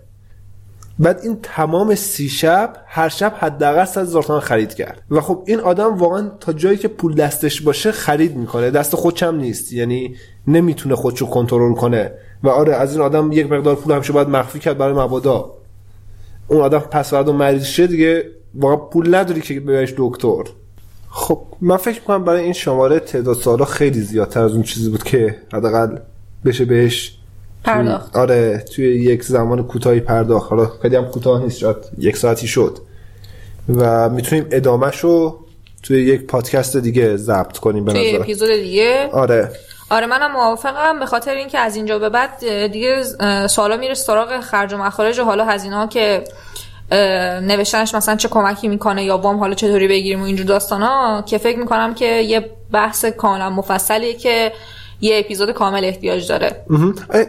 بعد این تمام سی شب هر شب حداقل 100 هزار تومن خرید کرد. و خب این آدم واقعا تا جایی که پول دستش باشه خرید می‌کنه. دست خودشم نیست یعنی نمی‌تونه خودشو کنترل کنه. و آره از این آدم یک مقدار پول همیشه باید مخفی کرد برای مبادا. اون آدم پس فردا مریض شه دیگه واقعا پول نداری که بهش دکتر. خب من فکر می‌کنم برای این شماره تعداد سالا خیلی زیادتر از اون چیزی بود که حداقل بشه بهش پرداخت. آره توی یک زمان کوتاهی پرداخت. حالا خیلی هم کوتاه نیست شاید یک ساعتی شد. و می‌تونیم ادامهش رو توی یک پادکست دیگه ضبط کنیم به توی نظر اپیزود دیگه؟ آره. آره منم موافقم به خاطر اینکه از اینجا به بعد دیگه سوالا میره سراغ خرج و مخارج و حالا هزینه ها که نوشتنش مثلا چه کمکی می‌کنه یا وام حالا چطوری بگیریم و اینجور داستان ها که فکر می‌کنم که یه بحث کاملا مفصلیه که یه اپیزود کامل احتیاج داره.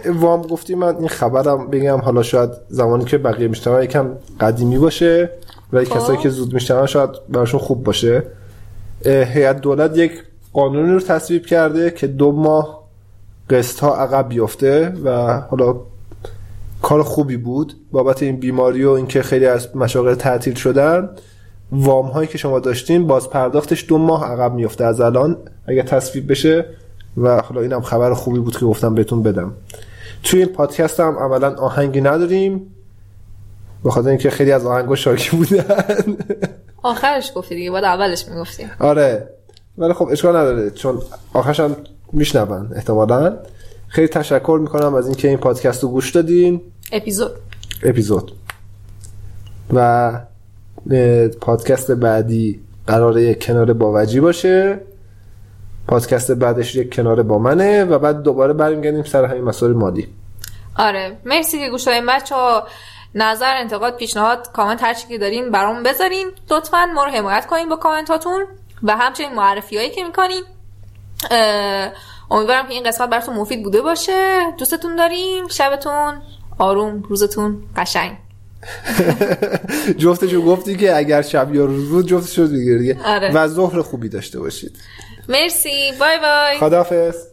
وام گفتی من این خبرم بگم حالا شاید زمانی که بقیه میشنون یکم قدیمی باشه و خب. کسایی که زود میشنون شاید براشون خوب باشه. هیئت دولت یک قانونی رو تصویب کرده که دو ماه قسط ها عقب بیفته و حالا کار خوبی بود. بابت این بیماری و اینکه خیلی از مشاغل تعطیل شدن وام هایی که شما داشتین باز پرداختش دو ماه عقب میفته از الان اگه تصویب بشه و حالا اینم خبر خوبی بود که گفتم بهتون بدم. توی این پادکست هم عملا آهنگی نداریم. به خاطر اینکه خیلی از آهنگا شاکی بودن. آخرش گفتی دیگه باید اولش می‌گفتی. آره. ولی خب اشکال نداره چون آخرش هم میشنون احتمالا. خیلی تشکر می‌کنم از اینکه این پادکست رو گوش دادین. اپیزود. اپیزود. و اه، پادکست بعدی قراره یک کنار با وجی باشه. پادکست بعدش یک کنار با منه و بعد دوباره برمیگردیم سر همین مسائل مالی. آره. مرسی که گوش دادین. بچه ها نظر انتقاد پیشنهاد کامنت هر چی که دارین برام بذارین. لطفا ما رو حمایت کنین با کامنتاتون و همچنین معرفی هایی که می‌کنین. امیدوارم که این قسمت براتون مفید بوده باشه. دوستتون داریم. شبتون آروم روزتون قشنگ. جفتشو گفتی که اگر شب یا روز بود جفتشو دیگه دیگه آره. و ظهر خوبی داشته باشید. مرسی. بای بای. خداحافظ.